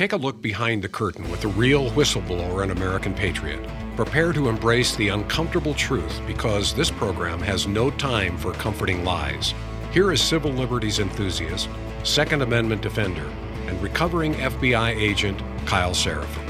Take a look behind the curtain with the real whistleblower and American patriot. Prepare to embrace the uncomfortable truth because this program has no time for comforting lies. Here is civil liberties enthusiast, Second Amendment defender, and recovering FBI agent Kyle Seraphin.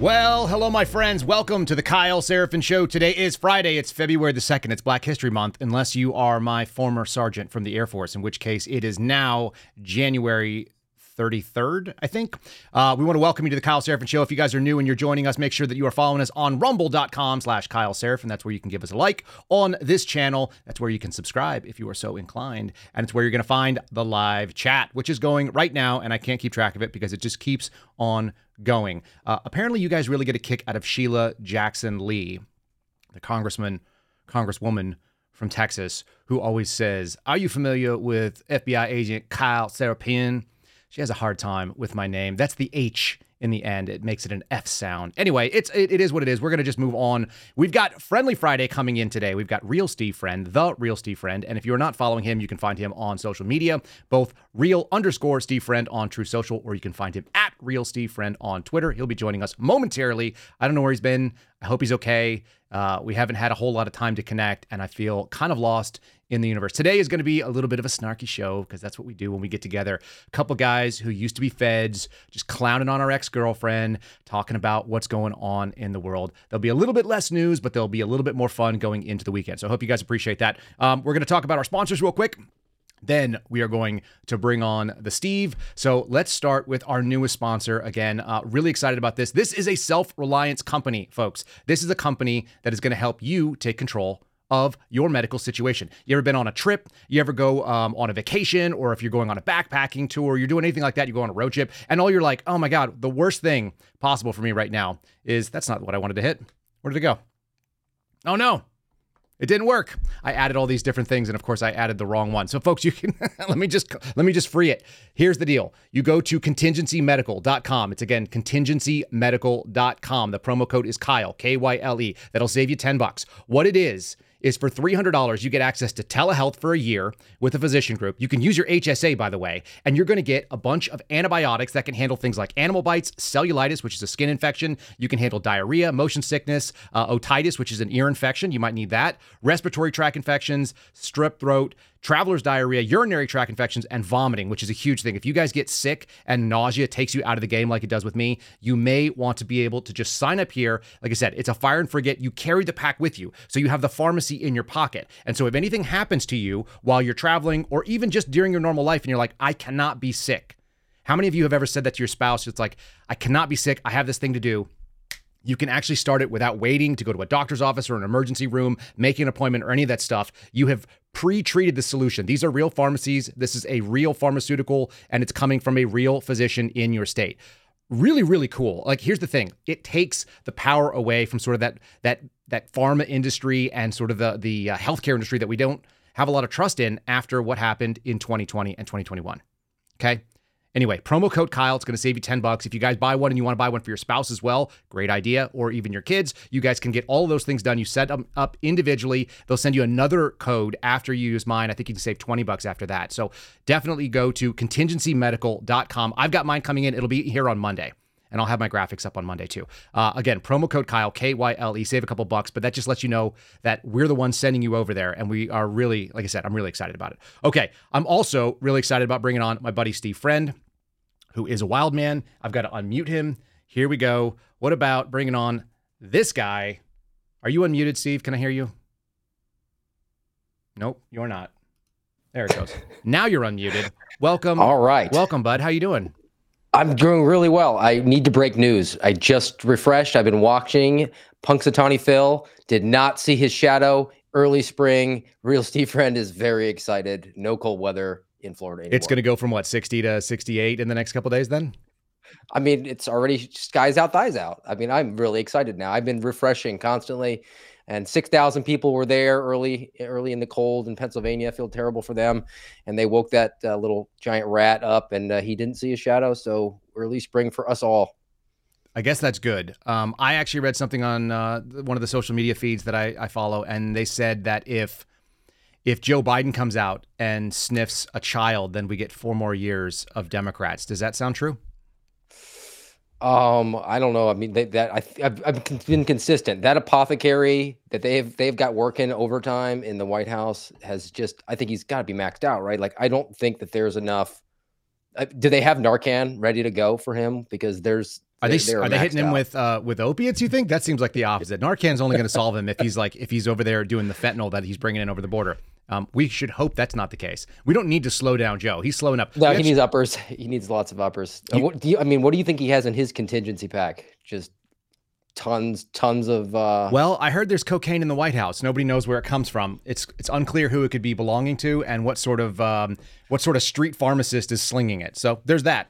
Well, hello, my friends. Welcome to the Kyle Seraphin Show. Today is Friday. It's February the 2nd. It's Black History Month, unless you are my former sergeant from the Air Force, in which case it is now January 33rd, I think. Uh, we want to welcome you to the Kyle Seraphin Show. If you guys are new and you're joining us, make sure that you are following us on rumble.com slash Kyle Seraphin. That's where you can give us a like on this channel. That's where you can subscribe if you are so inclined. And it's where you're going to find the live chat, which is going right now. And I can't keep track of it because it just keeps on going. Uh, apparently, you guys really get a kick out of Sheila Jackson Lee, the congressman, congresswoman from Texas, who always says, Are you familiar with FBI agent Kyle Seraphin? She has a hard time with my name. That's the H in the end. It makes it an F sound. Anyway, it's it, it is what it is. We're gonna just move on. We've got Friendly Friday coming in today. We've got Real Steve Friend, the Real Steve Friend, and if you are not following him, you can find him on social media, both Real underscore Steve Friend on Truth Social, or you can find him at Real Steve Friend on Twitter. He'll be joining us momentarily. I don't know where he's been. I hope he's okay. Uh, we haven't had a whole lot of time to connect, and I feel kind of lost in the universe. Today is going to be a little bit of a snarky show because that's what we do when we get together. A couple guys who used to be feds, just clowning on our ex girlfriend, talking about what's going on in the world. There'll be a little bit less news, but there'll be a little bit more fun going into the weekend. So I hope you guys appreciate that. Um, we're going to talk about our sponsors real quick. Then we are going to bring on the Steve. So let's start with our newest sponsor. Again, uh, really excited about this. This is a self reliance company, folks. This is a company that is going to help you take control of your medical situation. You ever been on a trip? You ever go um, on a vacation? Or if you're going on a backpacking tour, you're doing anything like that, you go on a road trip, and all you're like, oh my God, the worst thing possible for me right now is that's not what I wanted to hit. Where did it go? Oh no, it didn't work. I added all these different things, and of course, I added the wrong one. So, folks, you can let me just let me just free it. Here's the deal: you go to contingencymedical.com. It's again contingencymedical.com. The promo code is Kyle K Y L E. That'll save you ten bucks. What it is is for $300, you get access to telehealth for a year with a physician group. You can use your HSA, by the way, and you're going to get a bunch of antibiotics that can handle things like animal bites, cellulitis, which is a skin infection. You can handle diarrhea, motion sickness, uh, otitis, which is an ear infection. You might need that, respiratory tract infections, strep throat traveler's diarrhea, urinary tract infections, and vomiting, which is a huge thing. If you guys get sick and nausea takes you out of the game like it does with me, you may want to be able to just sign up here. Like I said, it's a fire and forget. You carry the pack with you. So you have the pharmacy in your pocket. And so if anything happens to you while you're traveling or even just during your normal life and you're like, I cannot be sick. How many of you have ever said that to your spouse? It's like, I cannot be sick. I have this thing to do. You can actually start it without waiting to go to a doctor's office or an emergency room, making an appointment or any of that stuff. You have pre-treated the solution. These are real pharmacies. This is a real pharmaceutical and it's coming from a real physician in your state. Really really cool. Like here's the thing. It takes the power away from sort of that that that pharma industry and sort of the the uh, healthcare industry that we don't have a lot of trust in after what happened in 2020 and 2021. Okay? Anyway, promo code Kyle, it's going to save you 10 bucks. If you guys buy one and you want to buy one for your spouse as well, great idea, or even your kids, you guys can get all those things done. You set them up individually. They'll send you another code after you use mine. I think you can save 20 bucks after that. So definitely go to contingencymedical.com. I've got mine coming in. It'll be here on Monday and I'll have my graphics up on Monday too. Uh, again, promo code Kyle K Y L E, save a couple bucks, but that just lets you know that we're the ones sending you over there, and we are really, like I said, I'm really excited about it. Okay, I'm also really excited about bringing on my buddy Steve Friend who is a wild man. I've got to unmute him. Here we go. What about bringing on this guy? Are you unmuted, Steve? Can I hear you? Nope, you're not. There it goes. now you're unmuted. Welcome. All right. Welcome, bud. How you doing? I'm doing really well. I need to break news. I just refreshed. I've been watching Punxsutawney Phil. Did not see his shadow. Early spring. Real Steve Friend is very excited. No cold weather in Florida. Anymore. It's going to go from what 60 to 68 in the next couple days. Then. I mean, it's already skies out, thighs out. I mean, I'm really excited now. I've been refreshing constantly, and six thousand people were there early, early in the cold in Pennsylvania. I feel terrible for them, and they woke that uh, little giant rat up, and uh, he didn't see a shadow. So early spring for us all. I guess that's good. Um, I actually read something on uh, one of the social media feeds that I, I follow, and they said that if if Joe Biden comes out and sniffs a child, then we get four more years of Democrats. Does that sound true? Um, I don't know. I mean, they, that I, I've, I've been consistent. That apothecary that they've they've got working overtime in the White House has just. I think he's got to be maxed out, right? Like, I don't think that there's enough. Uh, do they have Narcan ready to go for him? Because there's are they are they hitting him with uh, with opiates? You think that seems like the opposite. Narcan's only going to solve him if he's like if he's over there doing the fentanyl that he's bringing in over the border. Um, we should hope that's not the case. We don't need to slow down Joe. He's slowing up. No, he needs uppers. He needs lots of uppers. Uh, you, what do you? I mean, what do you think he has in his contingency pack? Just tons, tons of. Uh... Well, I heard there's cocaine in the White House. Nobody knows where it comes from. It's it's unclear who it could be belonging to and what sort of um, what sort of street pharmacist is slinging it. So there's that.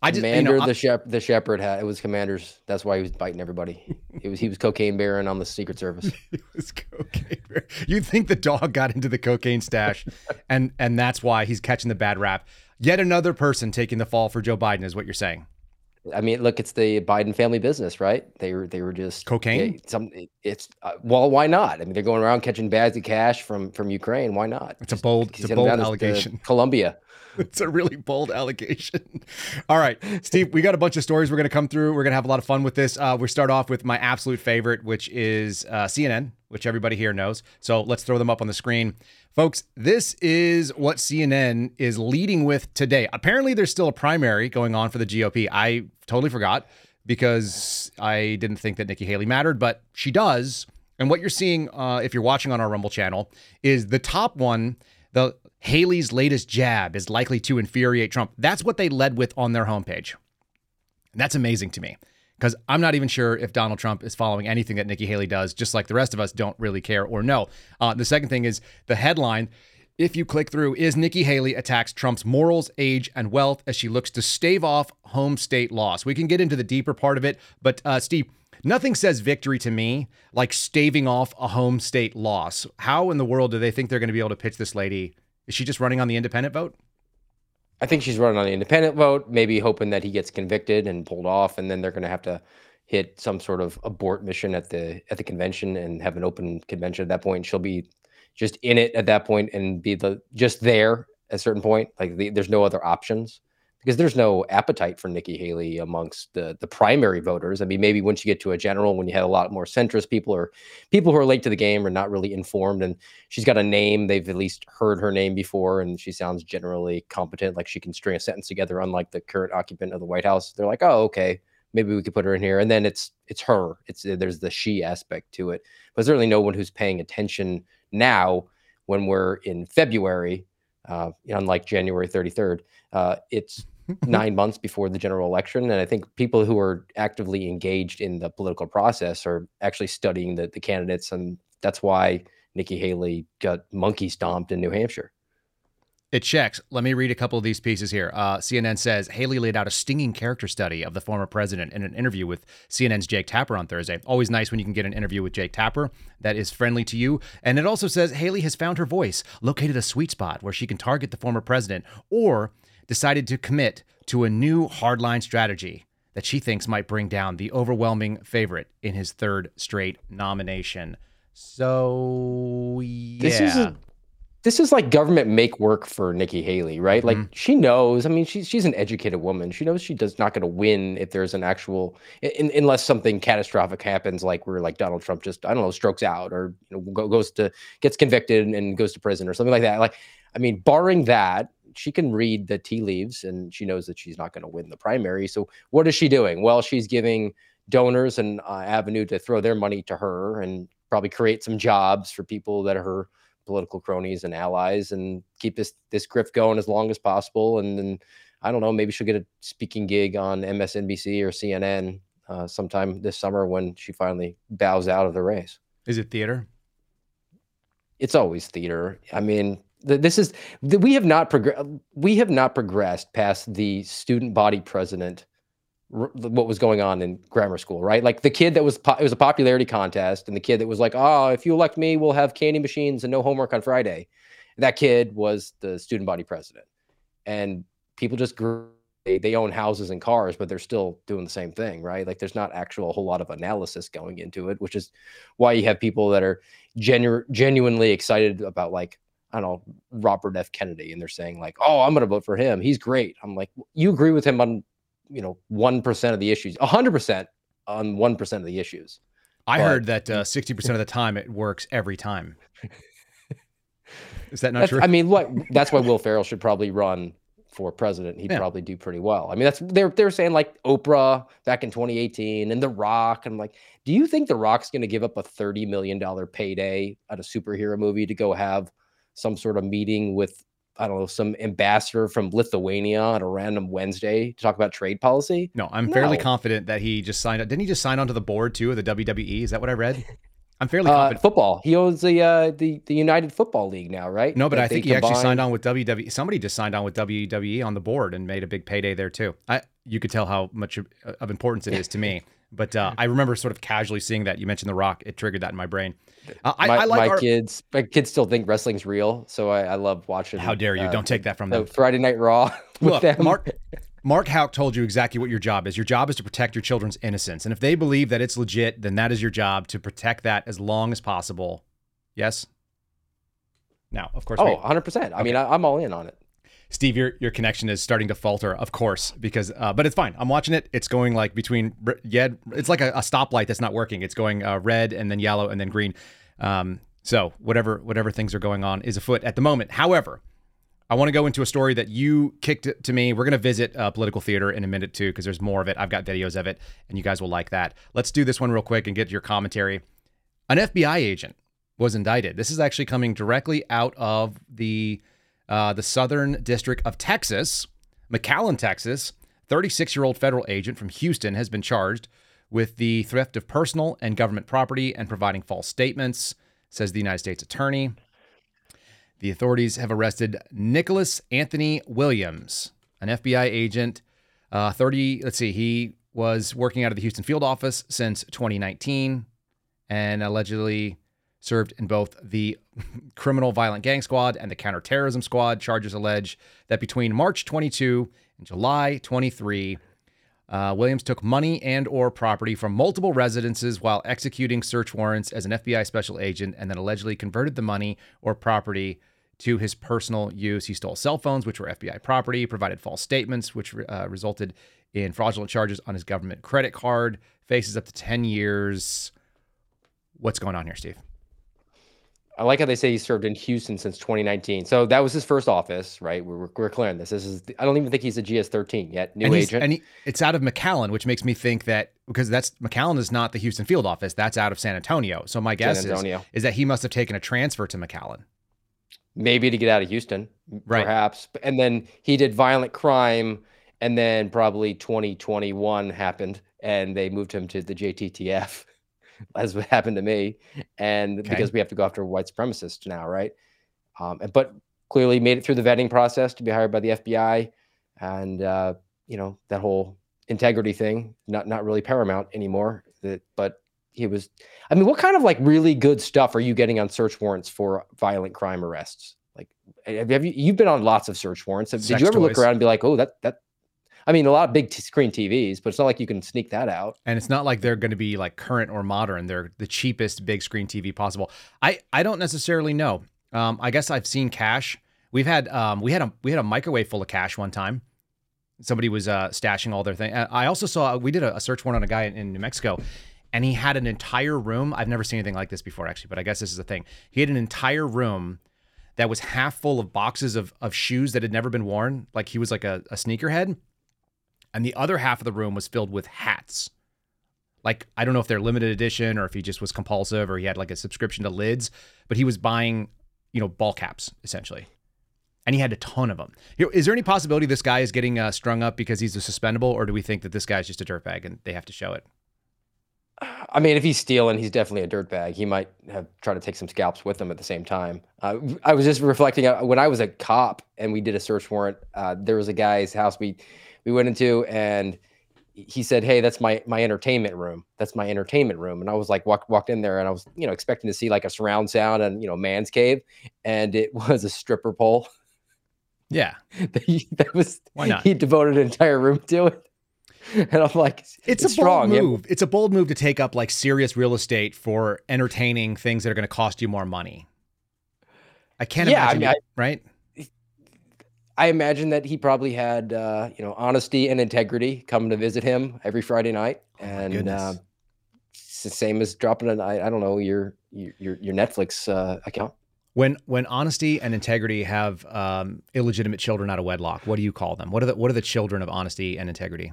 I just Commander you know, the shep the shepherd had it was commanders. That's why he was biting everybody. it was he was cocaine baron on the Secret Service. he was cocaine baron. You think the dog got into the cocaine stash, and and that's why he's catching the bad rap. Yet another person taking the fall for Joe Biden is what you're saying. I mean, look, it's the Biden family business, right? They were they were just cocaine. They, some it's uh, well, why not? I mean, they're going around catching bags of cash from from Ukraine. Why not? It's just, a bold, it's a bold allegation. Colombia. it's a really bold allegation. All right, Steve, we got a bunch of stories we're going to come through. We're going to have a lot of fun with this. Uh, we start off with my absolute favorite, which is uh, CNN, which everybody here knows. So let's throw them up on the screen. Folks, this is what CNN is leading with today. Apparently, there's still a primary going on for the GOP. I totally forgot because I didn't think that Nikki Haley mattered, but she does. And what you're seeing, uh, if you're watching on our Rumble channel, is the top one. The Haley's latest jab is likely to infuriate Trump. That's what they led with on their homepage. That's amazing to me because I'm not even sure if Donald Trump is following anything that Nikki Haley does, just like the rest of us don't really care or know. Uh, the second thing is the headline. If you click through, is Nikki Haley attacks Trump's morals, age, and wealth as she looks to stave off home state loss. We can get into the deeper part of it, but uh, Steve, nothing says victory to me like staving off a home state loss. How in the world do they think they're going to be able to pitch this lady is she just running on the independent vote? I think she's running on the independent vote, maybe hoping that he gets convicted and pulled off, and then they're going to have to hit some sort of abort mission at the at the convention and have an open convention at that point. She'll be just in it at that point and be the just there at a certain point. Like the, there's no other options because there's no appetite for Nikki Haley amongst the the primary voters. I mean, maybe once you get to a general, when you have a lot more centrist people or people who are late to the game or not really informed, and she's got a name, they've at least heard her name before, and she sounds generally competent, like she can string a sentence together, unlike the current occupant of the White House. They're like, oh, okay, maybe we could put her in here, and then it's it's her. It's uh, there's the she aspect to it, but certainly no one who's paying attention now when we're in February uh, unlike January 33rd. Uh, it's nine months before the general election. And I think people who are actively engaged in the political process are actually studying the, the candidates. And that's why Nikki Haley got monkey stomped in New Hampshire. It checks. Let me read a couple of these pieces here. Uh, CNN says Haley laid out a stinging character study of the former president in an interview with CNN's Jake Tapper on Thursday. Always nice when you can get an interview with Jake Tapper that is friendly to you. And it also says Haley has found her voice, located a sweet spot where she can target the former president, or decided to commit to a new hardline strategy that she thinks might bring down the overwhelming favorite in his third straight nomination. So, yeah. This is a this is like government make work for Nikki Haley, right? Like mm-hmm. she knows. I mean, she's she's an educated woman. She knows she does not going to win if there's an actual, in, unless something catastrophic happens, like where like Donald Trump just I don't know strokes out or you know, goes to gets convicted and goes to prison or something like that. Like, I mean, barring that, she can read the tea leaves and she knows that she's not going to win the primary. So what is she doing? Well, she's giving donors an uh, avenue to throw their money to her and probably create some jobs for people that are her political cronies and allies and keep this this grift going as long as possible. And then I don't know, maybe she'll get a speaking gig on MSNBC or CNN uh, sometime this summer when she finally bows out of the race. Is it theater? It's always theater. I mean, this is we have not progressed. We have not progressed past the student body president what was going on in grammar school, right? Like the kid that was it was a popularity contest, and the kid that was like, "Oh, if you elect me, we'll have candy machines and no homework on Friday." That kid was the student body president, and people just grew they own houses and cars, but they're still doing the same thing, right? Like there's not actual a whole lot of analysis going into it, which is why you have people that are genu- genuinely excited about like I don't know Robert F. Kennedy, and they're saying like, "Oh, I'm going to vote for him. He's great." I'm like, you agree with him on you know one percent of the issues, hundred percent on one percent of the issues. I but, heard that uh, sixty uh, percent of the time it works every time. Is that not true? I mean, what? That's why Will Ferrell should probably run for president. He'd yeah. probably do pretty well. I mean, that's they're they're saying like Oprah back in 2018 and The Rock. I'm like, do you think The Rock's going to give up a 30 million dollar payday at a superhero movie to go have some sort of meeting with I don't know, some ambassador from Lithuania on a random Wednesday to talk about trade policy? No, I'm no. fairly confident that he just signed up. Didn't he just sign onto the board too of the WWE? Is that what I read? I'm fairly uh, confident. Uh, football. He owns the uh, the the United Football League now, right? No, but that I think he combine... actually signed on with WWE. Somebody just signed on with WWE on the board and made a big payday there too. I you could tell how much of importance it is to me. But uh, I remember sort of casually seeing that you mentioned The Rock. It triggered that in my brain. Uh, I, my, I like my our... kids. My kids still think wrestling's real, so I, I love watching. How dare you? Uh, Don't take that from them. Friday Night Raw. Look, them. Mark. Mark Houck told you exactly what your job is. Your job is to protect your children's innocence. And if they believe that it's legit, then that is your job to protect that as long as possible. Yes? Now, of course. Oh, 100%. Okay. I mean, I, am all in on it. Steve, your, your connection is starting to falter, of course, because, uh, but it's fine. I'm watching it. It's going like between, yeah, it's like a, a stoplight that's not working. It's going uh, red and then yellow and then green. Um, so whatever, whatever things are going on is afoot at the moment. However, I want to go into a story that you kicked to me. We're going to visit uh, political theater in a minute too, because there's more of it. I've got videos of it, and you guys will like that. Let's do this one real quick and get your commentary. An FBI agent was indicted. This is actually coming directly out of the uh, the Southern District of Texas, McAllen, Texas. 36 year old federal agent from Houston has been charged with the theft of personal and government property and providing false statements, says the United States Attorney. The authorities have arrested Nicholas Anthony Williams, an FBI agent. Uh, 30, let's see, he was working out of the Houston field office since 2019 and allegedly served in both the criminal violent gang squad and the counterterrorism squad. Charges allege that between March 22 and July 23, uh, Williams took money and or property from multiple residences while executing search warrants as an FBI special agent and then allegedly converted the money or property to his personal use. He stole cell phones, which were FBI property, provided false statements, which uh, resulted in fraudulent charges on his government credit card, faces up to 10 years. What's going on here, Steve? I like how they say he served in Houston since 2019. So that was his first office, right? We're, we're clear on this. This is, I don't even think he's a GS 13 yet. New and agent. And he, it's out of McAllen, which makes me think that because that's McAllen is not the Houston field office. That's out of San Antonio. So my guess is, is that he must have taken a transfer to McAllen. Maybe to get out of Houston, right. perhaps. And then he did violent crime. And then probably 2021 happened and they moved him to the JTTF. As what happened to me, and okay. because we have to go after white supremacists now, right? Um, but clearly made it through the vetting process to be hired by the FBI, and uh, you know that whole integrity thing not not really paramount anymore. That, but he was. I mean, what kind of like really good stuff are you getting on search warrants for violent crime arrests? Like, have you you've been on lots of search warrants? Did you ever toys. look around and be like, oh, that that I mean, a lot of big t- screen TVs, but it's not like you can sneak that out. And it's not like they're going to be like current or modern. They're the cheapest big screen TV possible. I I don't necessarily know. Um, I guess I've seen cash. We've had um, we had a we had a microwave full of cash one time. Somebody was uh, stashing all their things. I also saw we did a, a search warrant on a guy in, in New Mexico, and he had an entire room. I've never seen anything like this before, actually, but I guess this is a thing. He had an entire room that was half full of boxes of of shoes that had never been worn. Like he was like a, a sneakerhead and the other half of the room was filled with hats. Like I don't know if they're limited edition or if he just was compulsive or he had like a subscription to lids, but he was buying, you know, ball caps essentially. And he had a ton of them. Is there any possibility this guy is getting uh, strung up because he's a suspendable, or do we think that this guy's just a dirtbag and they have to show it? I mean, if he's stealing, he's definitely a dirtbag. He might have tried to take some scalps with him at the same time. Uh, I was just reflecting uh, when I was a cop and we did a search warrant. Uh, there was a guy's house. We we went into and he said, "Hey, that's my my entertainment room. That's my entertainment room." And I was like, walk, walked in there, and I was, you know, expecting to see like a surround sound and you know, man's cave, and it was a stripper pole. Yeah. that was Why not? He devoted an entire room to it. And I'm like, It's, a strong. bold yeah. move. It's a bold move to take up like serious real estate for entertaining things that are going to cost you more money. I can't Yeah, I imagine, mean, you- I- right? I imagine that he probably had, uh, you know, honesty and integrity come to visit him every Friday night, and uh, it's the same as dropping an, I, I don't know, your your your Netflix uh, account. When when honesty and integrity have um, illegitimate children out of wedlock, what do you call them? What are the what are the children of honesty and integrity?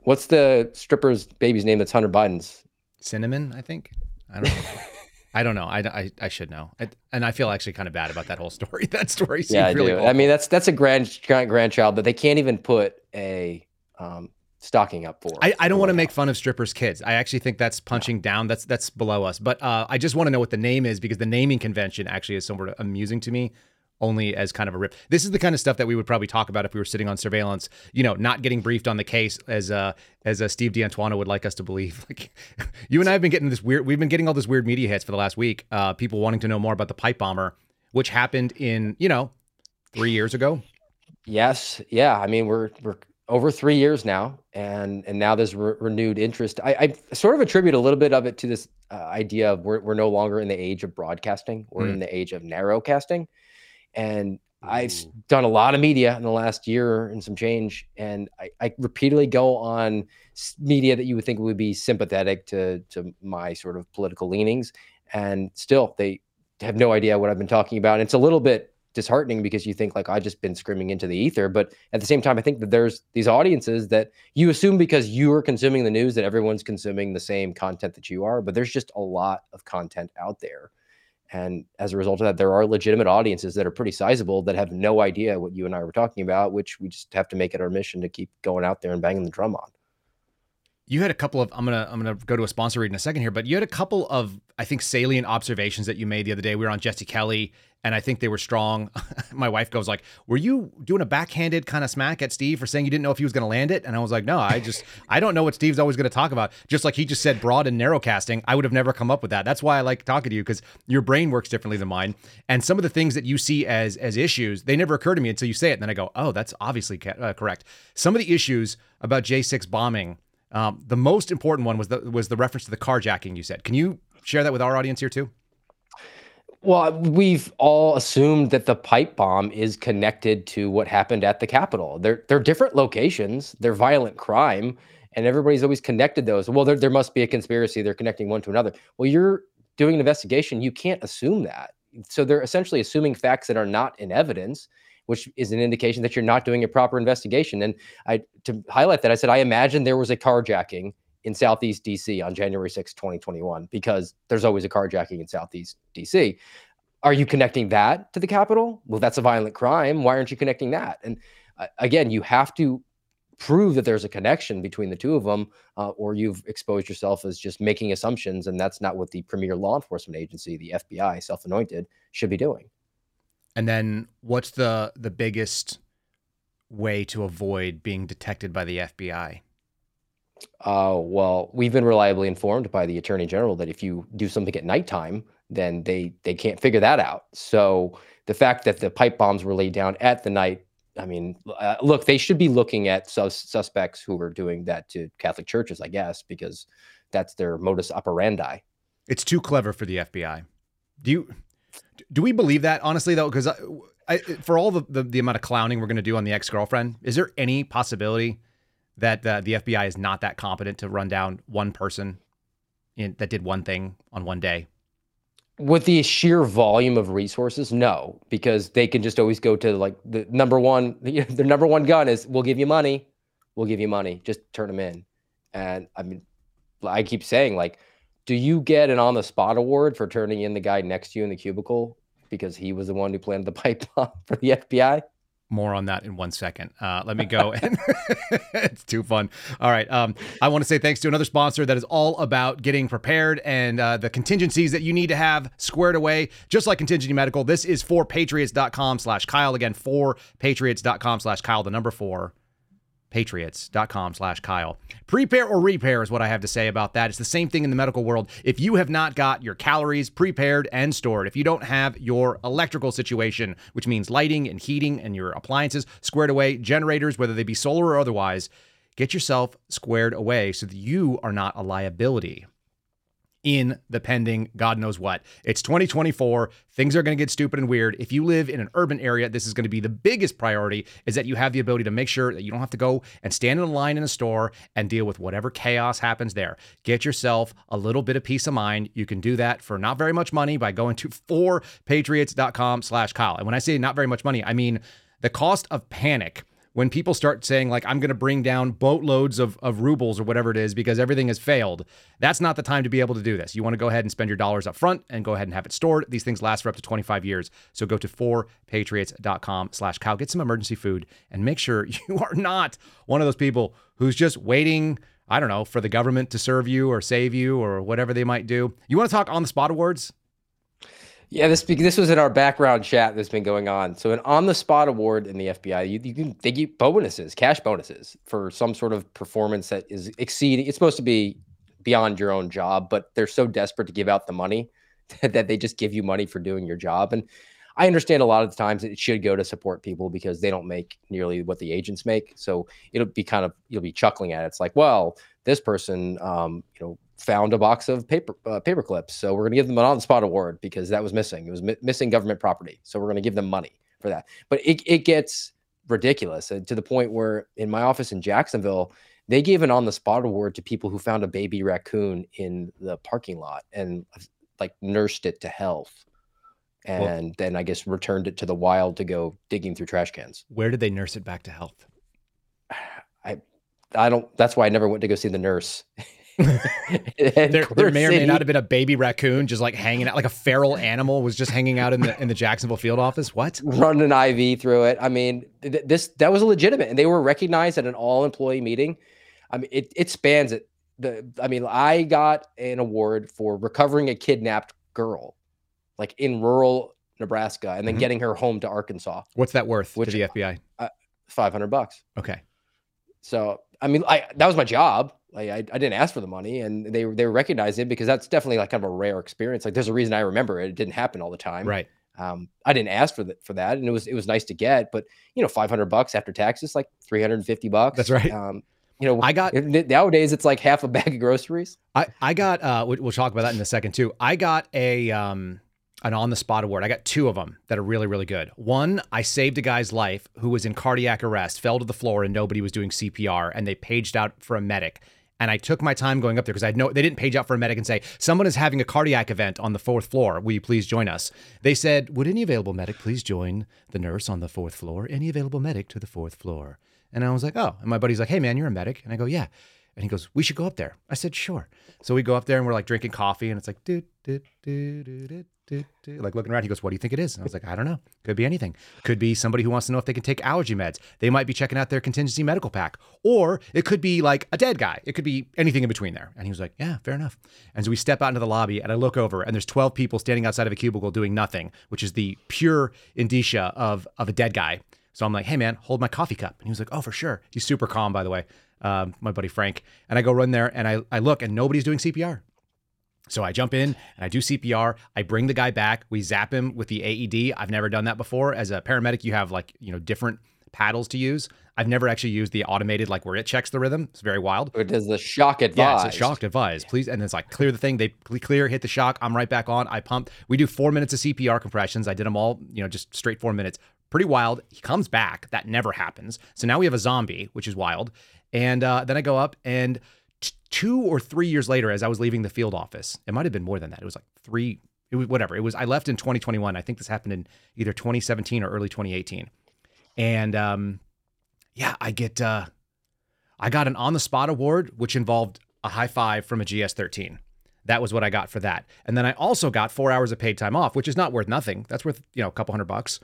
What's the stripper's baby's name? That's Hunter Biden's. Cinnamon, I think. I don't know. I don't know. I, I, I should know. I, and I feel actually kind of bad about that whole story. That story seems Yeah, I really do. I mean, that's that's a grand, grand grandchild that they can't even put a um, stocking up for. I, I don't want to make fun of strippers' kids. I actually think that's punching down. That's that's below us. But uh, I just want to know what the name is because the naming convention actually is somewhat amusing to me, only as kind of a rip. This is the kind of stuff that we would probably talk about if we were sitting on surveillance. You know, not getting briefed on the case as uh, as uh, Steve D'Antuono would like us to believe. Like you and I have been getting this weird. We've been getting all this weird media hits for the last week. Uh, people wanting to know more about the pipe bomber, which happened in you know three years ago. Yes, yeah. I mean, we're we're over three years now, and and now there's re- renewed interest. I, I sort of attribute a little bit of it to this uh, idea of we're we're no longer in the age of broadcasting; we're Mm. in the age of narrowcasting. And I've done a lot of media in the last year and some change, and I, I repeatedly go on media that you would think would be sympathetic to to my sort of political leanings, and still they have no idea what I've been talking about. And it's a little bit disheartening because you think like I just been screaming into the ether, but at the same time, I think that there's these audiences that you assume because you are consuming the news that everyone's consuming the same content that you are, but there's just a lot of content out there. And as a result of that, there are legitimate audiences that are pretty sizable that have no idea what you and I were talking about, which we just have to make it our mission to keep going out there and banging the drum on. You had a couple of I'm gonna I'm gonna go to a sponsor read in a second here, but you had a couple of I think salient observations that you made the other day. We were on Jesse Kelly, and I think they were strong. My wife goes like, "Were you doing a backhanded kind of smack at Steve for saying you didn't know if he was going to land it?" And I was like, "No, I just I don't know what Steve's always going to talk about. Just like he just said broad and narrow casting, I would have never come up with that. That's why I like talking to you because your brain works differently than mine. And some of the things that you see as as issues, they never occur to me until you say it. And then I go, "Oh, that's obviously ca- uh, correct." Some of the issues about J6 bombing. Um, the most important one was the was the reference to the carjacking you said. Can you share that with our audience here too? Well, we've all assumed that the pipe bomb is connected to what happened at the Capitol. They're they're different locations. They're violent crime, and everybody's always connected those. Well, there there must be a conspiracy. They're connecting one to another. Well, you're doing an investigation. You can't assume that. So they're essentially assuming facts that are not in evidence, which is an indication that you're not doing a proper investigation. And I to highlight that, I said I imagine there was a carjacking in Southeast DC on January 6, 2021, because there's always a carjacking in Southeast DC. Are you connecting that to the Capitol? Well, that's a violent crime. Why aren't you connecting that? And uh, again, you have to prove that there's a connection between the two of them, uh, or you've exposed yourself as just making assumptions, and that's not what the premier law enforcement agency, the FBI, self-anointed, should be doing. And then what's the the biggest way to avoid being detected by the FBI? Uh, well, we've been reliably informed by the attorney general that if you do something at nighttime, then they they can't figure that out. So the fact that the pipe bombs were laid down at the night, I mean, uh, look, they should be looking at sus- suspects who are doing that to Catholic churches, I guess, because that's their modus operandi. It's too clever for the FBI. Do you do we believe that honestly though? Because I, for all the, the the amount of clowning we're going to do on the ex girlfriend, is there any possibility that uh, the FBI is not that competent to run down one person in, that did one thing on one day? With the sheer volume of resources, no, because they can just always go to like the number one, their number one gun is we'll give you money, we'll give you money, just turn them in. And I mean, I keep saying like, do you get an on the spot award for turning in the guy next to you in the cubicle because he was the one who planted the pipe bomb for the FBI? More on that in one second. Uh, let me go. it's too fun. All right. Um, I want to say thanks to another sponsor that is all about getting prepared and uh, the contingencies that you need to have squared away, just like Contingency Medical. This is 4patriots.com slash Kyle. Again, for patriots.com slash Kyle, the number four. patriots.com slash Kyle. Prepare or repair is what I have to say about that. It's the same thing in the medical world. If you have not got your calories prepared and stored, if you don't have your electrical situation, which means lighting and heating and your appliances squared away, generators, whether they be solar or otherwise, get yourself squared away so that you are not a liability in the pending God knows what. It's 2024. Things are going to get stupid and weird. If you live in an urban area, this is going to be the biggest priority is that you have the ability to make sure that you don't have to go and stand in a line in a store and deal with whatever chaos happens there. Get yourself a little bit of peace of mind. You can do that for not very much money by going to 4patriots.com slash Kyle. And when I say not very much money, I mean the cost of panic when people start saying like i'm going to bring down boatloads of, of rubles or whatever it is because everything has failed that's not the time to be able to do this you want to go ahead and spend your dollars up front and go ahead and have it stored these things last for up to 25 years so go to 4patriots.com slash cow get some emergency food and make sure you are not one of those people who's just waiting I don't know, for the government to serve you or save you or whatever they might do. You want to talk on the spot awards? Yeah, this this was in our background chat that's been going on. So an on the spot award in the FBI, you, you can they give bonuses, cash bonuses for some sort of performance that is exceeding. It's supposed to be beyond your own job, but they're so desperate to give out the money that they just give you money for doing your job. And I understand a lot of the times it should go to support people because they don't make nearly what the agents make. So it'll be kind of you'll be chuckling at it. It's like, well, this person, um, you know, found a box of paper uh, paper clips. So we're going to give them an on-the-spot award because that was missing. It was mi- missing government property. So we're going to give them money for that. But it, it gets ridiculous uh, to the point where in my office in Jacksonville, they gave an on-the-spot award to people who found a baby raccoon in the parking lot and like nursed it to health. And well, then I guess returned it to the wild to go digging through trash cans. Where did they nurse it back to health? I I don't that's why I never went to go see the nurse. there, there, may or may not have been a baby raccoon just like hanging out, like a feral animal was just hanging out in the in the Jacksonville field office. What? Run an IV through it. I mean, th- this that was legitimate, and they were recognized at an all employee meeting. I mean, it it spans it. The I mean, I got an award for recovering a kidnapped girl, like in rural Nebraska, and then mm-hmm. getting her home to Arkansas. What's that worth which, to the FBI? Uh, Five hundred bucks. Okay. So I mean, I that was my job. Like I, I didn't ask for the money, and they they recognized it because that's definitely like kind of a rare experience. Like there's a reason I remember it. It didn't happen all the time. Right. Um, I didn't ask for that for that, and it was it was nice to get. But you know, 500 bucks after taxes, like 350 bucks. That's right. Um, you know, I got nowadays it's like half a bag of groceries. I I got uh, we'll talk about that in a second too. I got a um an on the spot award. I got two of them that are really, really good. One, I saved a guy's life who was in cardiac arrest, fell to the floor, and nobody was doing CPR, and they paged out for a medic. And I took my time going up there because I know they didn't page out for a medic and say, someone is having a cardiac event on the fourth floor. Will you please join us? They said, Would any available medic please join the nurse on the fourth floor? Any available medic to the fourth floor? And I was like, Oh. And my buddy's like, Hey, man, you're a medic. And I go, Yeah. And he goes, We should go up there. I said, Sure. So we go up there and we're like drinking coffee and it's like, do, do, do, do, do, like looking around. He goes, What do you think it is? And I was like, I don't know. Could be anything. Could be somebody who wants to know if they can take allergy meds. They might be checking out their contingency medical pack. Or it could be like a dead guy. It could be anything in between there. And he was like, Yeah, fair enough. And so we step out into the lobby and I look over and there's 12 people standing outside of a cubicle doing nothing, which is the pure indicia of, of a dead guy. So I'm like, Hey man, hold my coffee cup. And he was like, Oh, for sure. He's super calm, by the way. Um, my buddy Frank. And I go run there and I, I look and nobody's doing CPR. So I jump in and I do CPR. I bring the guy back. We zap him with the AED. I've never done that before. As a paramedic, you have like, you know, different paddles to use. I've never actually used the automated, like where it checks the rhythm. It's very wild. It does the shock advise. Yeah, it's a shock advise. Please. And it's like clear the thing. They clear, hit the shock. I'm right back on. I pump. We do four minutes of CPR compressions. I did them all, you know, just straight four minutes. Pretty wild. He comes back. That never happens. So now we have a zombie, which is wild. And uh, then I go up and two or three years later, as I was leaving the field office, it might have been more than that. It was like three, it was whatever. It was, I left in 2021. I think this happened in either 2017 or early 2018. And um, yeah, I get, uh, I got an on the spot award, which involved a high five from a GS 13. That was what I got for that. And then I also got four hours of paid time off, which is not worth nothing. That's worth, you know, a couple hundred bucks.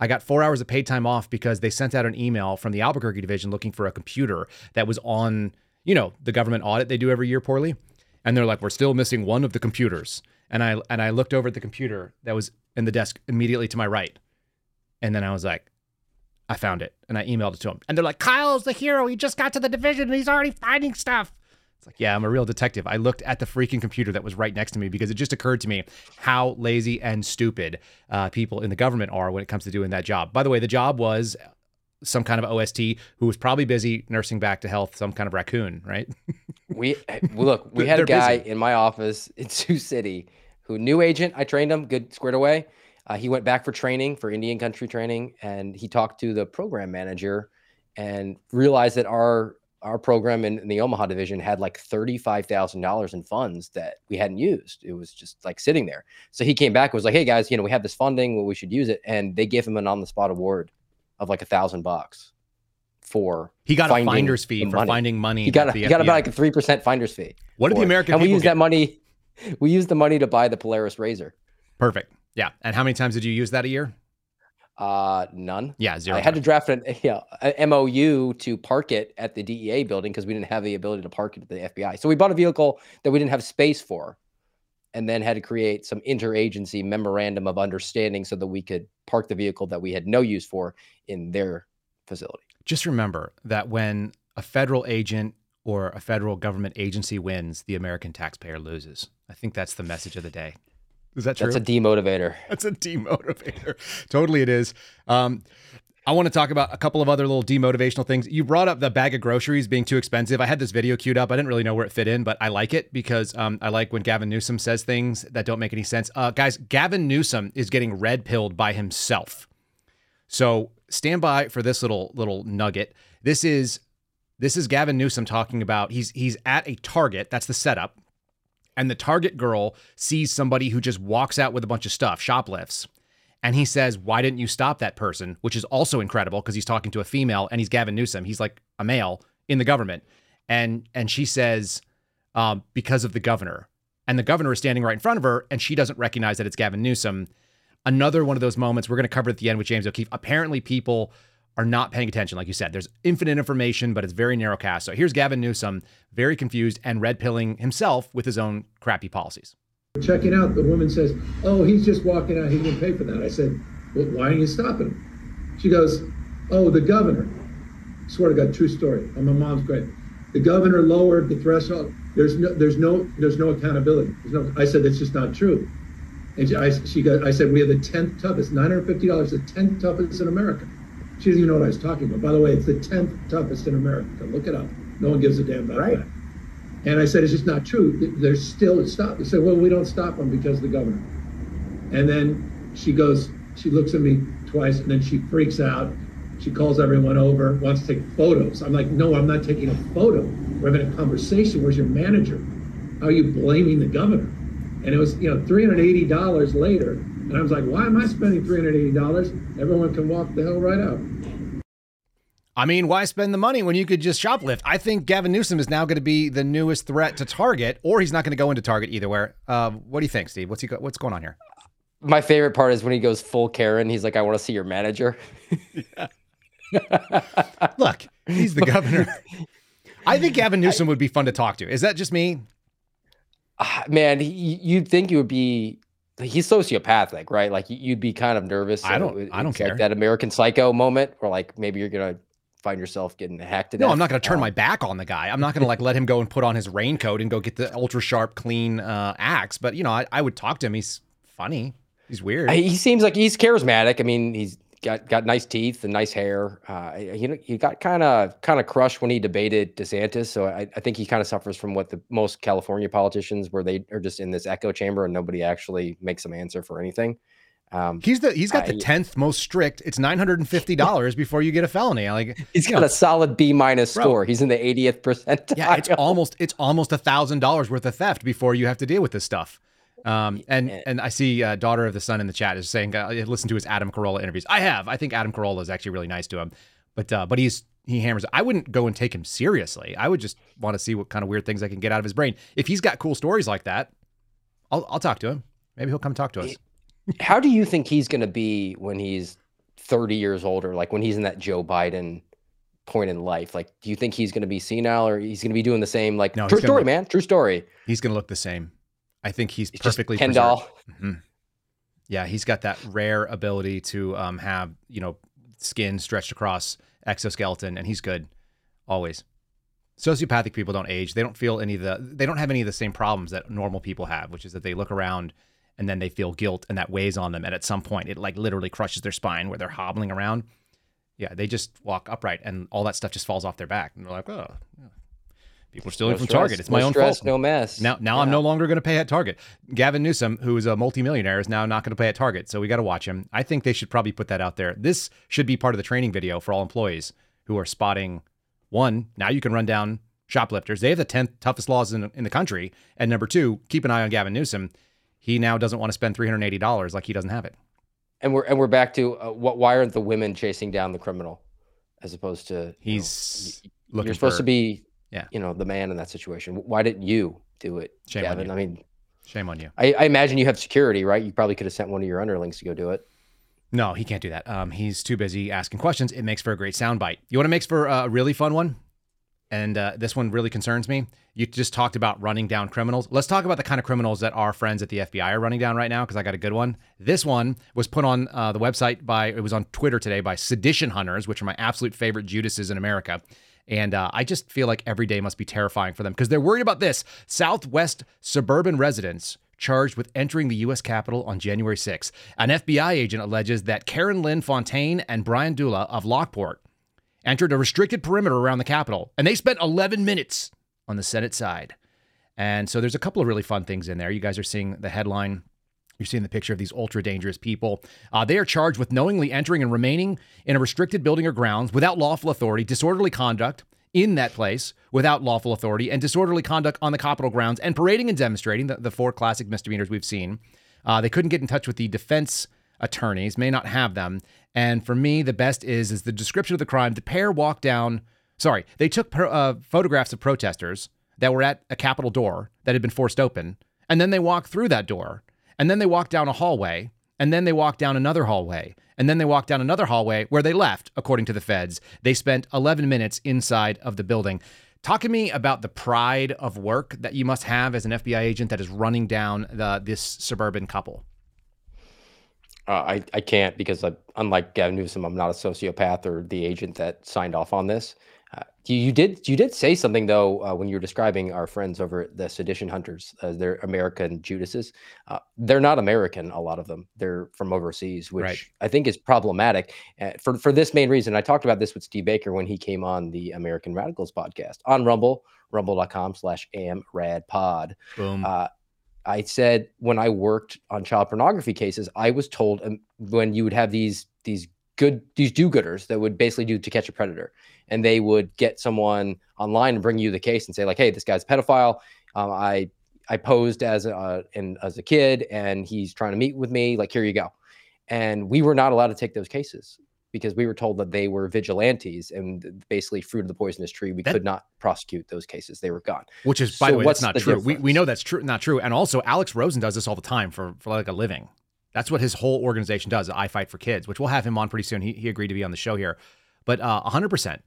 I got four hours of paid time off because they sent out an email from the Albuquerque division looking for a computer that was on you know, the government audit they do every year poorly. And they're like, we're still missing one of the computers. And I and I looked over at the computer that was in the desk immediately to my right. And then I was like, I found it and I emailed it to him. And they're like, Kyle's the hero. He just got to the division and he's already finding stuff. It's like, yeah, I'm a real detective. I looked at the freaking computer that was right next to me because it just occurred to me how lazy and stupid uh, people in the government are when it comes to doing that job. By the way, the job was some kind of OST who was probably busy nursing back to health some kind of raccoon, right? we look, we had a guy busy. in my office in Sioux City who new agent. I trained him, good squared away. Uh, he went back for training for Indian country training, and he talked to the program manager and realized that our our program in, in the Omaha division had like $35,000 in funds that we hadn't used. It was just like sitting there. So he came back and was like, Hey guys, you know, we have this funding, well, we should use it. And they gave him an on the spot award of like a thousand bucks for he got a finder's fee for money. finding money. He got a, he got about like a three percent finder's fee. What did the American? And we used get? that money. We used the money to buy the Polaris Razor. Perfect. Yeah. And how many times did you use that a year? Uh, none. Yeah, zero. I had to draft an yeah, a MOU to park it at the DEA building because we didn't have the ability to park it at the FBI. So we bought a vehicle that we didn't have space for, and then had to create some interagency memorandum of understanding so that we could park the vehicle that we had no use for in their facility. Just remember that when a federal agent or a federal government agency wins, the American taxpayer loses. I think that's the message of the day. Is that true? That's a demotivator. That's a demotivator. totally, it is. Um, I want to talk about a couple of other little demotivational things. You brought up the bag of groceries being too expensive. I had this video queued up. I didn't really know where it fit in, but I like it because um, I like when Gavin Newsom says things that don't make any sense. Uh, guys, Gavin Newsom is getting red pilled by himself. So stand by for this little little nugget. This is this is Gavin Newsom talking about he's he's at a Target. That's the setup and the target girl sees somebody who just walks out with a bunch of stuff, shoplifts. And he says, Why didn't you stop that person? Which is also incredible because he's talking to a female and he's Gavin Newsom. He's like a male in the government. And and she says, um, because of the governor. And the governor is standing right in front of her, and she doesn't recognize that it's Gavin Newsom. Another one of those moments we're going to cover at the end with James O'Keefe. Apparently, people are not paying attention. Like you said, there's infinite information, but it's very narrow cast. So here's Gavin Newsom, very confused and red pilling himself with his own crappy policies. Checking out, the woman says, Oh, he's just walking out. He didn't pay for that. I said, Well, why are you stopping him? She goes, Oh, the governor. I swear to God, true story. And my mom's great. The governor lowered the threshold. There's no, there's no, there's no accountability. There's no. I said that's just not true. And she, I, she got, I said we have the tenth toughest, nine hundred fifty dollars, the tenth toughest in America. She doesn't even know what I was talking about. By the way, it's the 10th toughest in America. Look it up. No one gives a damn about right. that. And I said, it's just not true. They're still stopped. They said, well, we don't stop them because the governor. And then she goes, she looks at me twice and then she freaks out. She calls everyone over, wants to take photos. I'm like, no, I'm not taking a photo. We're having a conversation. Where's your manager? How are you blaming the governor? And it was, you know, $380 later. And I was like, why am I spending $380? Everyone can walk the hell right out. I mean, why spend the money when you could just shoplift? I think Gavin Newsom is now going to be the newest threat to Target, or he's not going to go into Target either. Where? Uh, what do you think, Steve? What's he? Go- what's going on here? My favorite part is when he goes full Karen. He's like, "I want to see your manager." Look, he's the governor. I think Gavin Newsom would be fun to talk to. Is that just me? Uh, man, he, you'd think you would be he's sociopathic, right? Like you'd be kind of nervous. I don't. I don't care. Like that American Psycho moment, where like maybe you're gonna find yourself getting hacked. To no. I'm not gonna turn um, my back on the guy. I'm not gonna like let him go and put on his raincoat and go get the ultra sharp, clean uh, axe. But you know, I, I would talk to him. He's funny. He's weird. He seems like he's charismatic. I mean, he's got got nice teeth and nice hair. Uh, you know, he got kind of kind of crushed when he debated DeSantis. So I, I think he kind of suffers from what the most California politicians, where they are just in this echo chamber and nobody actually makes them answer for anything. Um, he's the he's got the tenth most strict. It's nine hundred and fifty dollars before you get a felony. Like he's got know, a solid B minus score. He's in the eightieth percentile. Yeah, it's almost it's almost a thousand dollars worth of theft before you have to deal with this stuff. Um, and and I see uh, daughter of the sun in the chat is saying uh, listen to his Adam Carolla interviews. I have. I think Adam Carolla is actually really nice to him, but uh, but he's he hammers. I wouldn't go and take him seriously. I would just want to see what kind of weird things I can get out of his brain. If he's got cool stories like that, I'll I'll talk to him. Maybe he'll come talk to us. How do you think he's going to be when he's 30 years older? Like when he's in that Joe Biden point in life? Like, do you think he's going to be senile or he's going to be doing the same? Like, no, true story, look, man. True story. He's going to look the same. I think he's perfectly Ken doll. Mm-hmm. Yeah, he's got that rare ability to um, have you know skin stretched across exoskeleton, and he's good always. Sociopathic people don't age. They don't feel any of the. They don't have any of the same problems that normal people have, which is that they look around and then they feel guilt, and that weighs on them. And at some point, it like literally crushes their spine where they're hobbling around. Yeah, they just walk upright, and all that stuff just falls off their back, and they're like, oh. Yeah. People are stealing No from stress, Target. It's no my own stress, fault. no mess. Now, now I'm no longer going to pay at Target. Gavin Newsom, who is a multimillionaire, is now not going to pay at Target. So we got to watch him. I think they should probably put that out there. This should be part of the training video for all employees who are spotting one. Now you can run down shoplifters. They have the 10th toughest laws in, in the country. And number two, keep an eye on Gavin Newsom. He now doesn't want to spend $380 like he doesn't have it. And we're and we're back to uh, what? Why aren't the women chasing down the criminal, as opposed to you know, He's looking you're supposed for- to be, Yeah. you know, the man in that situation. Why didn't you do it, Shame on Gavin? you. I mean, Shame on you. I, I imagine you have security, right? You probably could have sent one of your underlings to go do it. No, he can't do that. Um, he's too busy asking questions. It makes for a great soundbite. You want to make for a really fun one? And uh, this one really concerns me. You just talked about running down criminals. Let's talk about the kind of criminals that our friends at the FBI are running down right now, because I got a good one. This one was put on uh, the website by, it was on Twitter today by Sedition Hunters, which are my absolute favorite Judases in America. And uh, I just feel like every day must be terrifying for them because they're worried about this. Southwest suburban residents charged with entering the U.S. Capitol on January 6th. An FBI agent alleges that Karen Lynn Fontaine and Brian Dula of Lockport entered a restricted perimeter around the Capitol, and they spent 11 minutes on the Senate side. And so there's a couple of really fun things in there. You guys are seeing the headline. You're seeing the picture of these ultra dangerous people. Uh, they are charged with knowingly entering and remaining in a restricted building or grounds without lawful authority, disorderly conduct in that place without lawful authority, and disorderly conduct on the Capitol grounds, and parading and demonstrating the, the four classic misdemeanors we've seen. Uh, they couldn't get in touch with the defense attorneys, may not have them. And for me, the best is is the description of the crime. The pair walked down. Sorry, they took uh, photographs of protesters that were at a Capitol door that had been forced open, and then they walked through that door, and then they walked down a hallway, and then they walked down another hallway, and then they walked down another hallway where they left, according to the feds. They spent 11 minutes inside of the building. Talk to me about the pride of work that you must have as an FBI agent that is running down the, this suburban couple. Uh, I, I can't because I, unlike Gavin Newsom, I'm not a sociopath or the agent that signed off on this. Uh, you, you did you did say something though uh, when you were describing our friends over at the Sedition Hunters. Uh, they're American Judases. Uh, they're not American. A lot of them. They're from overseas, which Right. I think is problematic uh, for for this main reason. I talked about this with Steve Baker when he came on the American Radicals podcast on Rumble, rumble.com/slash amradpod. Boom. I said when I worked on child pornography cases, I was told um, when you would have these these good these do-gooders that would basically do to catch a predator, and they would get someone online and bring you the case and say like, hey, this guy's a pedophile. Um, I I posed as a as a kid, and he's trying to meet with me. Like, here you go. And we were not allowed to take those cases because we were told that they were vigilantes and basically fruit of the poisonous tree. We That- could not prosecute those cases; they were gone. Which is, by So the way, what's that's not true. We, we know that's true, not true. And also, Alex Rosen does this all the time for, for like a living. That's what his whole organization does. I Fight for Kids, which we'll have him on pretty soon. He, he agreed to be on the show here. But uh, 100%,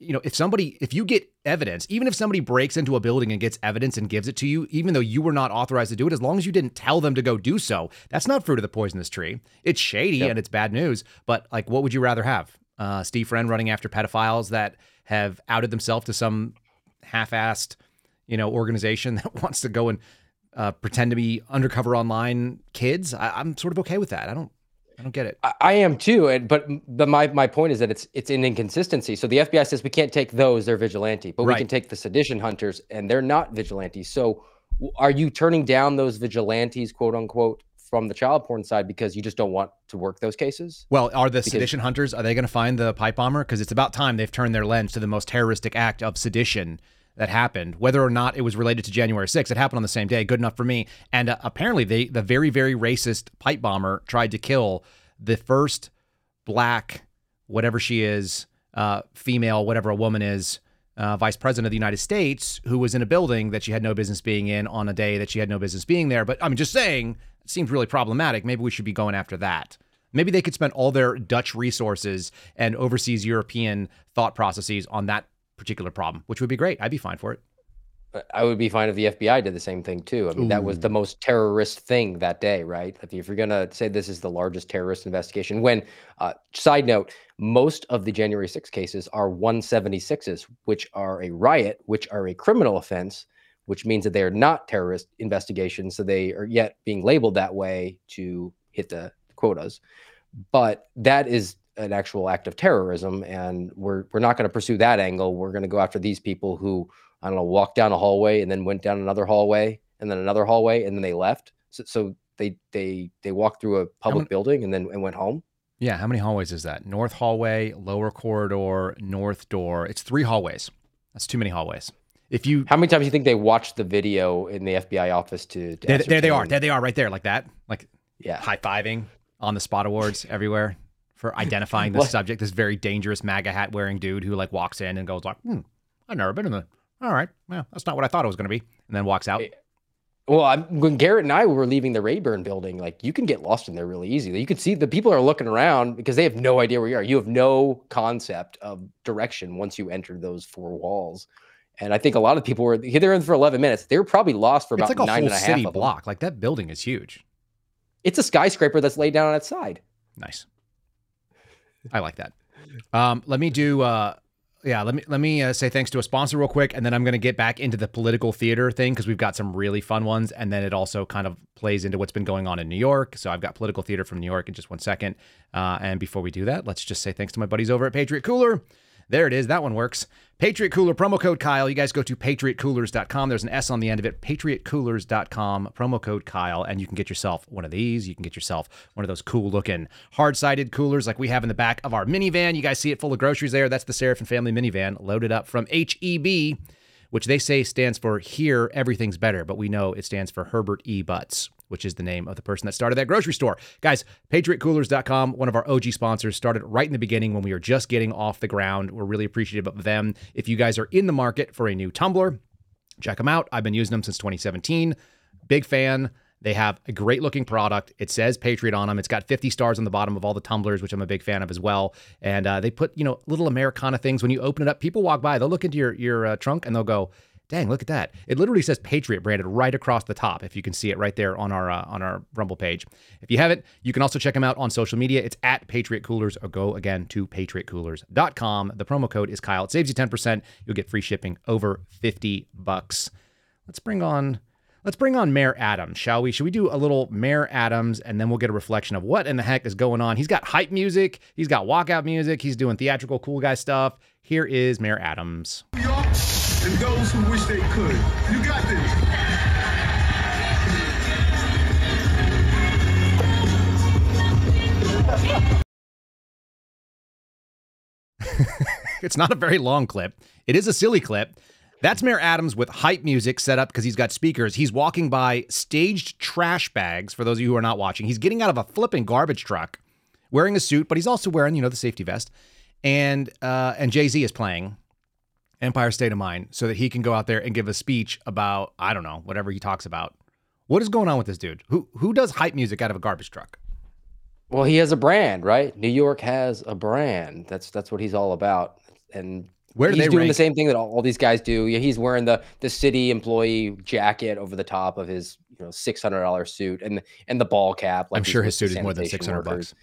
you know, if somebody, if you get evidence, even if somebody breaks into a building and gets evidence and gives it to you, even though you were not authorized to do it, as long as you didn't tell them to go do so, that's not fruit of the poisonous tree. It's shady Yep. and it's bad news. But like, what would you rather have? Uh, Steve Friend running after pedophiles that have outed themselves to some half-assed you know, organization that wants to go and uh, pretend to be undercover online kids. I, I'm sort of okay with that. I don't, I don't get it. I, I am too, and but but my my point is that it's it's an inconsistency. So the FBI says we can't take those; they're vigilante, but we can take the sedition hunters, and they're not vigilantes. So are you turning down those vigilantes, quote unquote, from the child porn side because you just don't want to work those cases? Well, are the sedition hunters? Are they going to find the pipe bomber? Because it's about time they've turned their lens to the most terroristic act of sedition that happened, whether or not it was related to January 6th. It happened on the same day. Good enough for me. And uh, apparently, they the very very racist pipe bomber tried to kill the first black, whatever she is, uh, female, whatever a woman is. Uh, vice president of the United States, who was in a building that she had no business being in on a day that she had no business being there. But I'm just saying, it seems really problematic. Maybe we should be going after that. Maybe they could spend all their Dutch resources and overseas European thought processes on that particular problem, which would be great. I'd be fine for it. I would be fine if the FBI did the same thing too. I mean, Ooh. that was the most terrorist thing that day, right? If you're going to say this is the largest terrorist investigation, when, uh, side note, most of the January 6 cases are 176s, which are a riot, which are a criminal offense, which means that they are not terrorist investigations. So they are yet being labeled that way to hit the quotas. But that is an actual act of terrorism, and we're we're not going to pursue that angle. We're going to go after these people who I don't know walked down a hallway and then went down another hallway and then another hallway and then they left. So, so they they they walked through a public many, building and then and went home. Yeah, how many hallways is that? North hallway, lower corridor, north door. It's three hallways. That's too many hallways. If you how many times do you think they watched the video in the FBI office to? to there, there they are. There they are, right there, like that, like yeah, high fiving on the spot awards everywhere for identifying the subject. This very dangerous MAGA hat wearing dude who like walks in and goes like, hmm, "I've never been in the." All right, well, that's not what I thought it was going to be, and then walks out. Well, I'm, when Garrett and I were leaving the Rayburn building, like you can get lost in there really easy. You can see the people are looking around because they have no idea where you are. You have no concept of direction once you enter those four walls. And I think a lot of people were they're in for 11 minutes. They were probably lost for about it's like a nine whole and a city half block. Like that building is huge. It's a skyscraper that's laid down on its side. Nice. I like that. Um, let me do. Uh, yeah, let me let me uh, say thanks to a sponsor real quick, and then I'm going to get back into the political theater thing because we've got some really fun ones, and then it also kind of plays into what's been going on in New York. So I've got political theater from New York in just one second. Uh, and before we do that, let's just say thanks to my buddies over at Patriot Cooler. There it is. That one works. Patriot Cooler promo code Kyle. You guys go to patriotcoolers.com. There's an S on the end of it. Patriotcoolers.com promo code Kyle, and you can get yourself one of these. You can get yourself one of those cool looking hard sided coolers like we have in the back of our minivan. You guys see it full of groceries there. That's the Seraphin family minivan loaded up from HEB, which they say stands for Here Everything's Better, but we know it stands for Herbert E. Butts which is the name of the person that started that grocery store. Guys, patriotcoolers.com, one of our OG sponsors, started right in the beginning when we were just getting off the ground. We're really appreciative of them. If you guys are in the market for a new tumbler, check them out. I've been using them since 2017. Big fan. They have a great looking product. It says Patriot on them. It's got 50 stars on the bottom of all the tumblers, which I'm a big fan of as well. And uh, they put, you know, little Americana things. When you open it up, people walk by, they'll look into your, your uh, trunk and they'll go, Dang, look at that. It literally says Patriot branded right across the top if you can see it right there on our uh, on our Rumble page. If you haven't, you can also check them out on social media. It's at Patriot Coolers or go again to patriotcoolers.com. The promo code is Kyle. It saves you 10%. You'll get free shipping over 50 bucks. Let's bring on Let's bring on Mayor Adams, shall we? Should we do a little Mayor Adams and then we'll get a reflection of what in the heck is going on? He's got hype music, he's got walkout music, he's doing theatrical cool guy stuff. Here is Mayor Adams and those who wish they could. You got this. it's not a very long clip. It is a silly clip. That's Mayor Adams with hype music set up because he's got speakers. He's walking by staged trash bags, for those of you who are not watching. He's getting out of a flipping garbage truck, wearing a suit, but he's also wearing, you know, the safety vest. And uh, and Jay-Z is playing. Empire State of Mind so that he can go out there and give a speech about I don't know whatever he talks about. What is going on with this dude? Who who does hype music out of a garbage truck? Well, he has a brand, right? New York has a brand. That's that's what he's all about. And where he's doing rank? the same thing that all, all, these guys do. Yeah, he's wearing the the city employee jacket over the top of his you know six hundred dollar suit and and the ball cap. Like I'm sure his suit is more than six hundred bucks.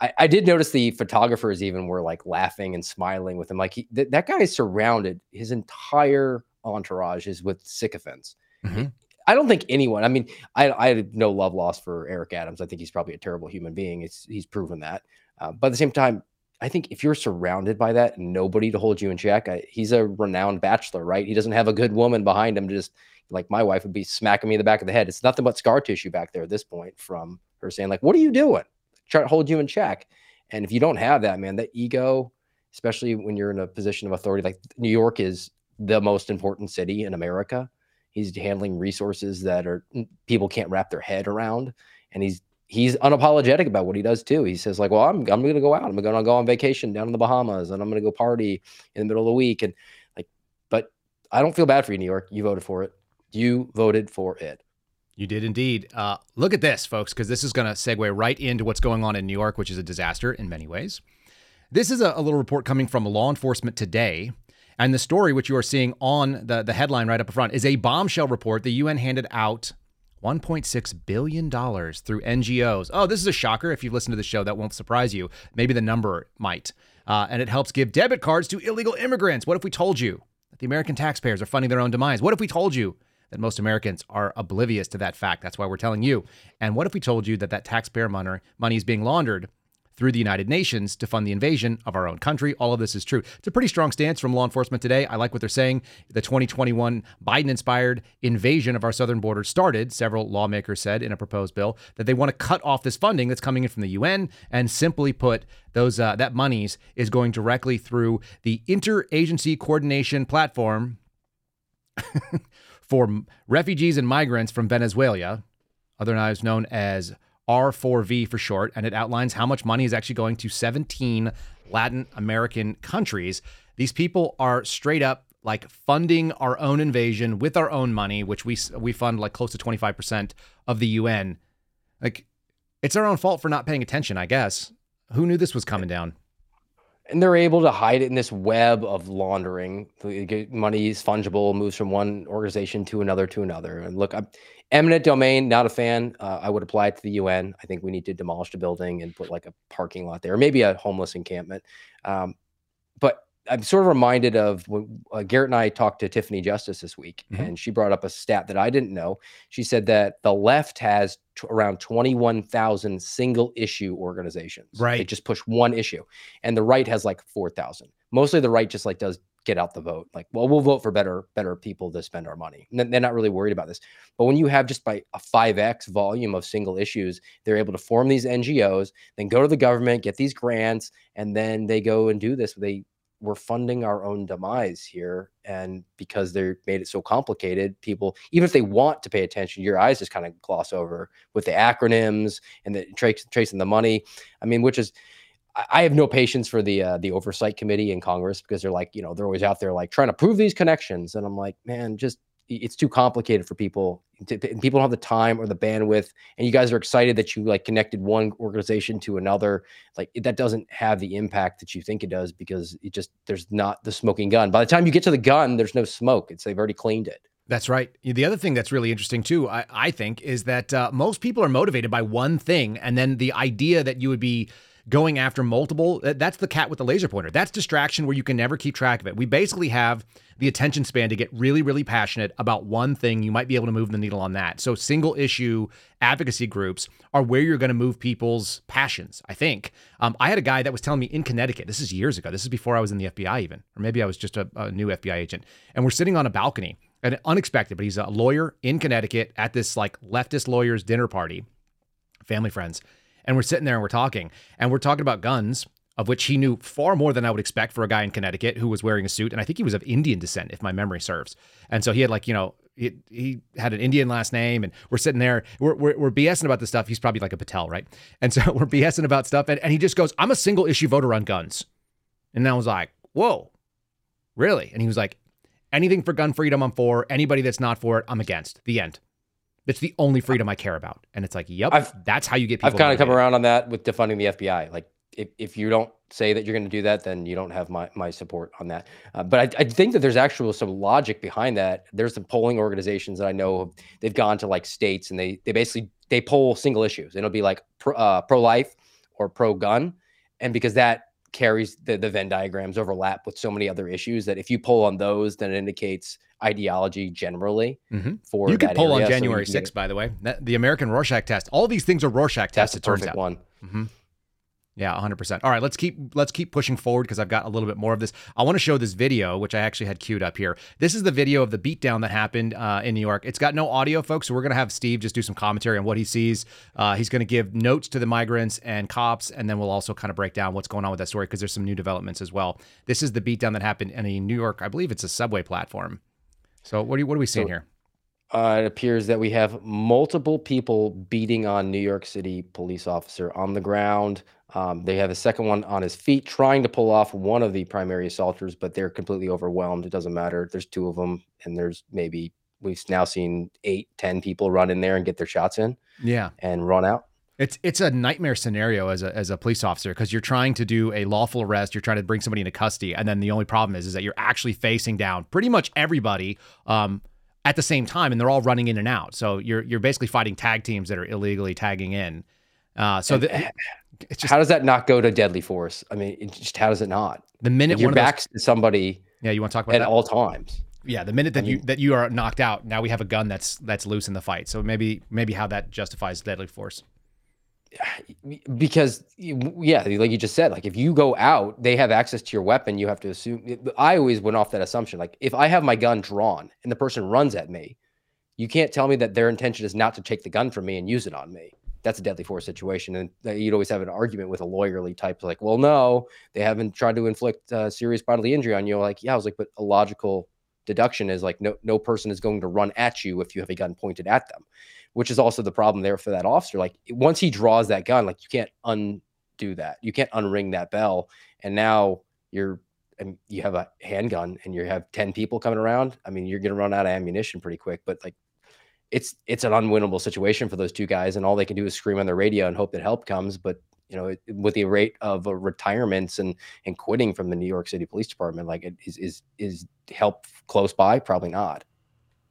I, I, did notice the photographers even were like laughing and smiling with him. Like he, th- that guy is surrounded. His entire entourage is with sycophants. Mm-hmm. I don't think anyone. I mean, I, I had no love lost for Eric Adams. I think he's probably a terrible human being. It's he's proven that. Uh, but at the same time, I think if you're surrounded by that nobody to hold you in check, I, he's a renowned bachelor, right? He doesn't have a good woman behind him. Just like my wife would be smacking me in the back of the head. It's nothing but scar tissue back there at this point from her saying like, "What are you doing?" Try to hold you in check. And if you don't have that, man, that ego, especially when you're in a position of authority, like New York is the most important city in America. He's handling resources that are people can't wrap their head around, and he's he's unapologetic about what he does too. He says like, "Well, I'm I'm going to go out. I'm going to go on vacation down in the Bahamas, and I'm going to go party in the middle of the week." And like, but I don't feel bad for you, New York. You voted for it. You voted for it. You did indeed. Uh, look at this, folks, because this is going to segue right into what's going on in New York, which is a disaster in many ways. This is a, a little report coming from law enforcement today. And the story, which you are seeing on the, the headline right up front, is a bombshell report. The UN handed out $1.6 billion through NGOs. Oh, this is a shocker. If you've listened to the show, that won't surprise you. Maybe the number might. Uh, and it helps give debit cards to illegal immigrants. What if we told you that the American taxpayers are funding their own demise? What if we told you that most Americans are oblivious to that fact? That's why we're telling you. And what if we told you that that taxpayer money, money is being laundered through the United Nations to fund the invasion of our own country. All of this is true. It's a pretty strong stance from law enforcement today. I like what they're saying. The 2021 Biden inspired invasion of our southern border started, several lawmakers said in a proposed bill, that they want to cut off this funding that's coming in from the UN and simply put, those uh, that monies is going directly through the interagency coordination platform for refugees and migrants from Venezuela, otherwise known as R4V for short, and it outlines how much money is actually going to 17 Latin American countries. These people are straight up like funding our own invasion with our own money, which we we fund like close to 25% of the UN. Like it's our own fault for not paying attention, I guess. Who knew this was coming down? And they're able to hide it in this web of laundering. Money is fungible, moves from one organization to another to another. And look, I'm, Eminent domain, not a fan. Uh, I would apply it to the UN. I think we need to demolish the building and put like a parking lot there, or maybe a homeless encampment. Um, but I'm sort of reminded of when uh, Garrett and I talked to Tiffany Justice this week, mm-hmm. and she brought up a stat that I didn't know. She said that the left has t- around 21,000 single issue organizations. Right. They just push one issue, and the right has like 4,000. Mostly the right just like does get out the vote. Like, well, we'll vote for better better people to spend our money. And they're not really worried about this. But when you have just by a 5x volume of single issues, they're able to form these NGOs, then go to the government, get these grants, and then they go and do this. They we're funding our own demise here. And because they're made it so complicated, people, even if they want to pay attention, your eyes just kind of gloss over with the acronyms and the tracing the money. I mean, which is I have no patience for the uh, the oversight committee in Congress because they're like, you know, they're always out there like trying to prove these connections, and I'm like, man, just it's too complicated for people. People don't have the time or the bandwidth, and you guys are excited that you like connected one organization to another. Like that doesn't have the impact that you think it does because it just there's not the smoking gun. By the time you get to the gun, there's no smoke. It's they've already cleaned it. That's right. The other thing that's really interesting too, I, I think, is that uh, most people are motivated by one thing, and then the idea that you would be going after multiple. That's the cat with the laser pointer. That's distraction where you can never keep track of it. We basically have the attention span to get really, really passionate about one thing. You might be able to move the needle on that. So, single issue advocacy groups are where you're going to move people's passions, I think. Um, I had a guy that was telling me in Connecticut, this is years ago, this is before I was in the FBI even, or maybe I was just a, a new FBI agent, and we're sitting on a balcony. And unexpected, but he's a lawyer in Connecticut at this like leftist lawyers dinner party, family friends and we're sitting there and we're talking, and we're talking about guns, of which he knew far more than I would expect for a guy in Connecticut who was wearing a suit, and I think he was of Indian descent, if my memory serves. And so he had like you know he, he had an Indian last name, and we're sitting there, we're, we're, we're BSing about this stuff. He's probably like a Patel, right? And so we're BSing about stuff, and, and he just goes, I'm a single issue voter on guns. And I was like, whoa, really? And he was like, anything for gun freedom, I'm for. Anybody that's not for it, I'm against. The end. That's the only freedom I care about. And it's like, yep, I've, that's how you get people. I've kind of come around on that with defunding the FBI. Like, if, if you don't say that you're going to do that, then you don't have my, my support on that. Uh, but I, I think that there's actually some logic behind that. There's some polling organizations that I know they've gone to like states and they they basically they poll single issues. It'll be like pro, uh, pro life or pro gun, and because that carries the, the Venn diagrams overlap with so many other issues that if you pull on those, then it indicates ideology generally mm-hmm. for you can pull area, on January so 6th, by the way. That, the American Rorschach test. All these things are Rorschach tests. That's the perfect one. Mm-hmm. Yeah, 100%. All right, let's keep let's keep pushing forward because I've got a little bit more of this. I want to show this video, which I actually had queued up here. This is the video of the beatdown that happened uh, in New York. It's got no audio, folks, so we're going to have Steve just do some commentary on what he sees. Uh, he's going to give notes to the migrants and cops, and then we'll also kind of break down what's going on with that story because there's some new developments as well. This is the beatdown that happened in a New York, I believe it's a subway platform. So what are, you, what are we seeing so, here? Uh, it appears that we have multiple people beating on New York City police officer on the ground. Um, they have a second one on his feet, trying to pull off one of the primary assaulters, but they're completely overwhelmed. It doesn't matter. There's two of them, and there's maybe we've now seen eight, ten people run in there and get their shots in. Yeah, and run out. It's it's a nightmare scenario as a as a police officer because you're trying to do a lawful arrest, you're trying to bring somebody into custody, and then the only problem is is that you're actually facing down pretty much everybody um, at the same time, and they're all running in and out. So you're you're basically fighting tag teams that are illegally tagging in. Uh, so the, it's just how does that not go to deadly force? I mean, just how does it not? The minute you're back to somebody, yeah, you want to talk about at that? all times. Yeah, the minute that I mean, you that you are knocked out, now we have a gun that's that's loose in the fight. So maybe maybe how that justifies deadly force because yeah like you just said like if you go out they have access to your weapon you have to assume i always went off that assumption like if i have my gun drawn and the person runs at me you can't tell me that their intention is not to take the gun from me and use it on me that's a deadly force situation and you'd always have an argument with a lawyerly type like well no they haven't tried to inflict uh, serious bodily injury on you like yeah i was like but a logical deduction is like no no person is going to run at you if you have a gun pointed at them which is also the problem there for that officer. Like once he draws that gun, like you can't undo that. You can't unring that bell. And now you're and you have a handgun and you have 10 people coming around. I mean, you're gonna run out of ammunition pretty quick, but like it's it's an unwinnable situation for those two guys, and all they can do is scream on the radio and hope that help comes. But you know, with the rate of uh, retirements and and quitting from the New York City Police Department, like it is is is help close by? Probably not.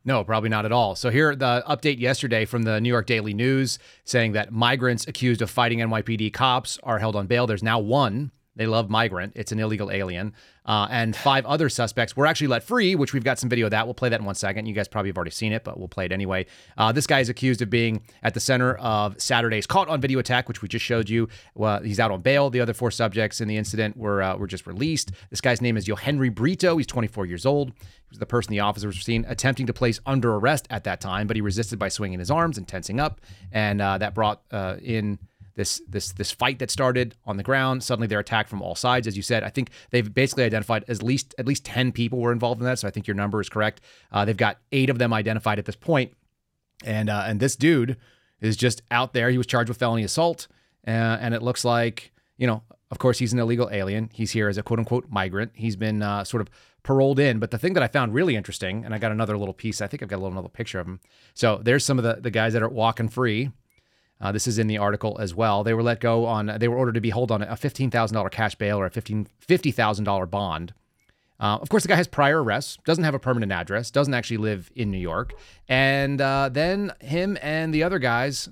No, probably not at all. So here, the update yesterday from the New York Daily News saying that migrants accused of fighting NYPD cops are held on bail. There's now one. They love migrant. It's an illegal alien. Uh, and five other suspects were actually let free, which we've got some video of that. We'll play that in one second. You guys probably have already seen it, but we'll play it anyway. Uh, this guy is accused of being at the center of Saturday's caught on video attack, which we just showed you. Well, he's out on bail. The other four subjects in the incident were uh, were just released. This guy's name is Yohenry Brito. He's 24 years old. He was the person the officers were seen attempting to place under arrest at that time, but he resisted by swinging his arms and tensing up, and uh, that brought uh, in this this this fight that started on the ground. Suddenly they're attacked from all sides, as you said. I think they've basically identified at least at least ten people were involved in that. So I think your number is correct. Uh, they've got eight of them identified at this point, and uh, and this dude is just out there. He was charged with felony assault, uh, and it looks like you know. Of course, he's an illegal alien. He's here as a quote unquote migrant. He's been uh, sort of paroled in. But the thing that I found really interesting, and I got another little piece, I think I've got a little another picture of him. So there's some of the, the guys that are walking free. Uh, this is in the article as well. They were let go on, they were ordered to be held on a $15,000 cash bail or a $50,000 bond. Uh, of course, the guy has prior arrests, doesn't have a permanent address, doesn't actually live in New York. And uh, then him and the other guys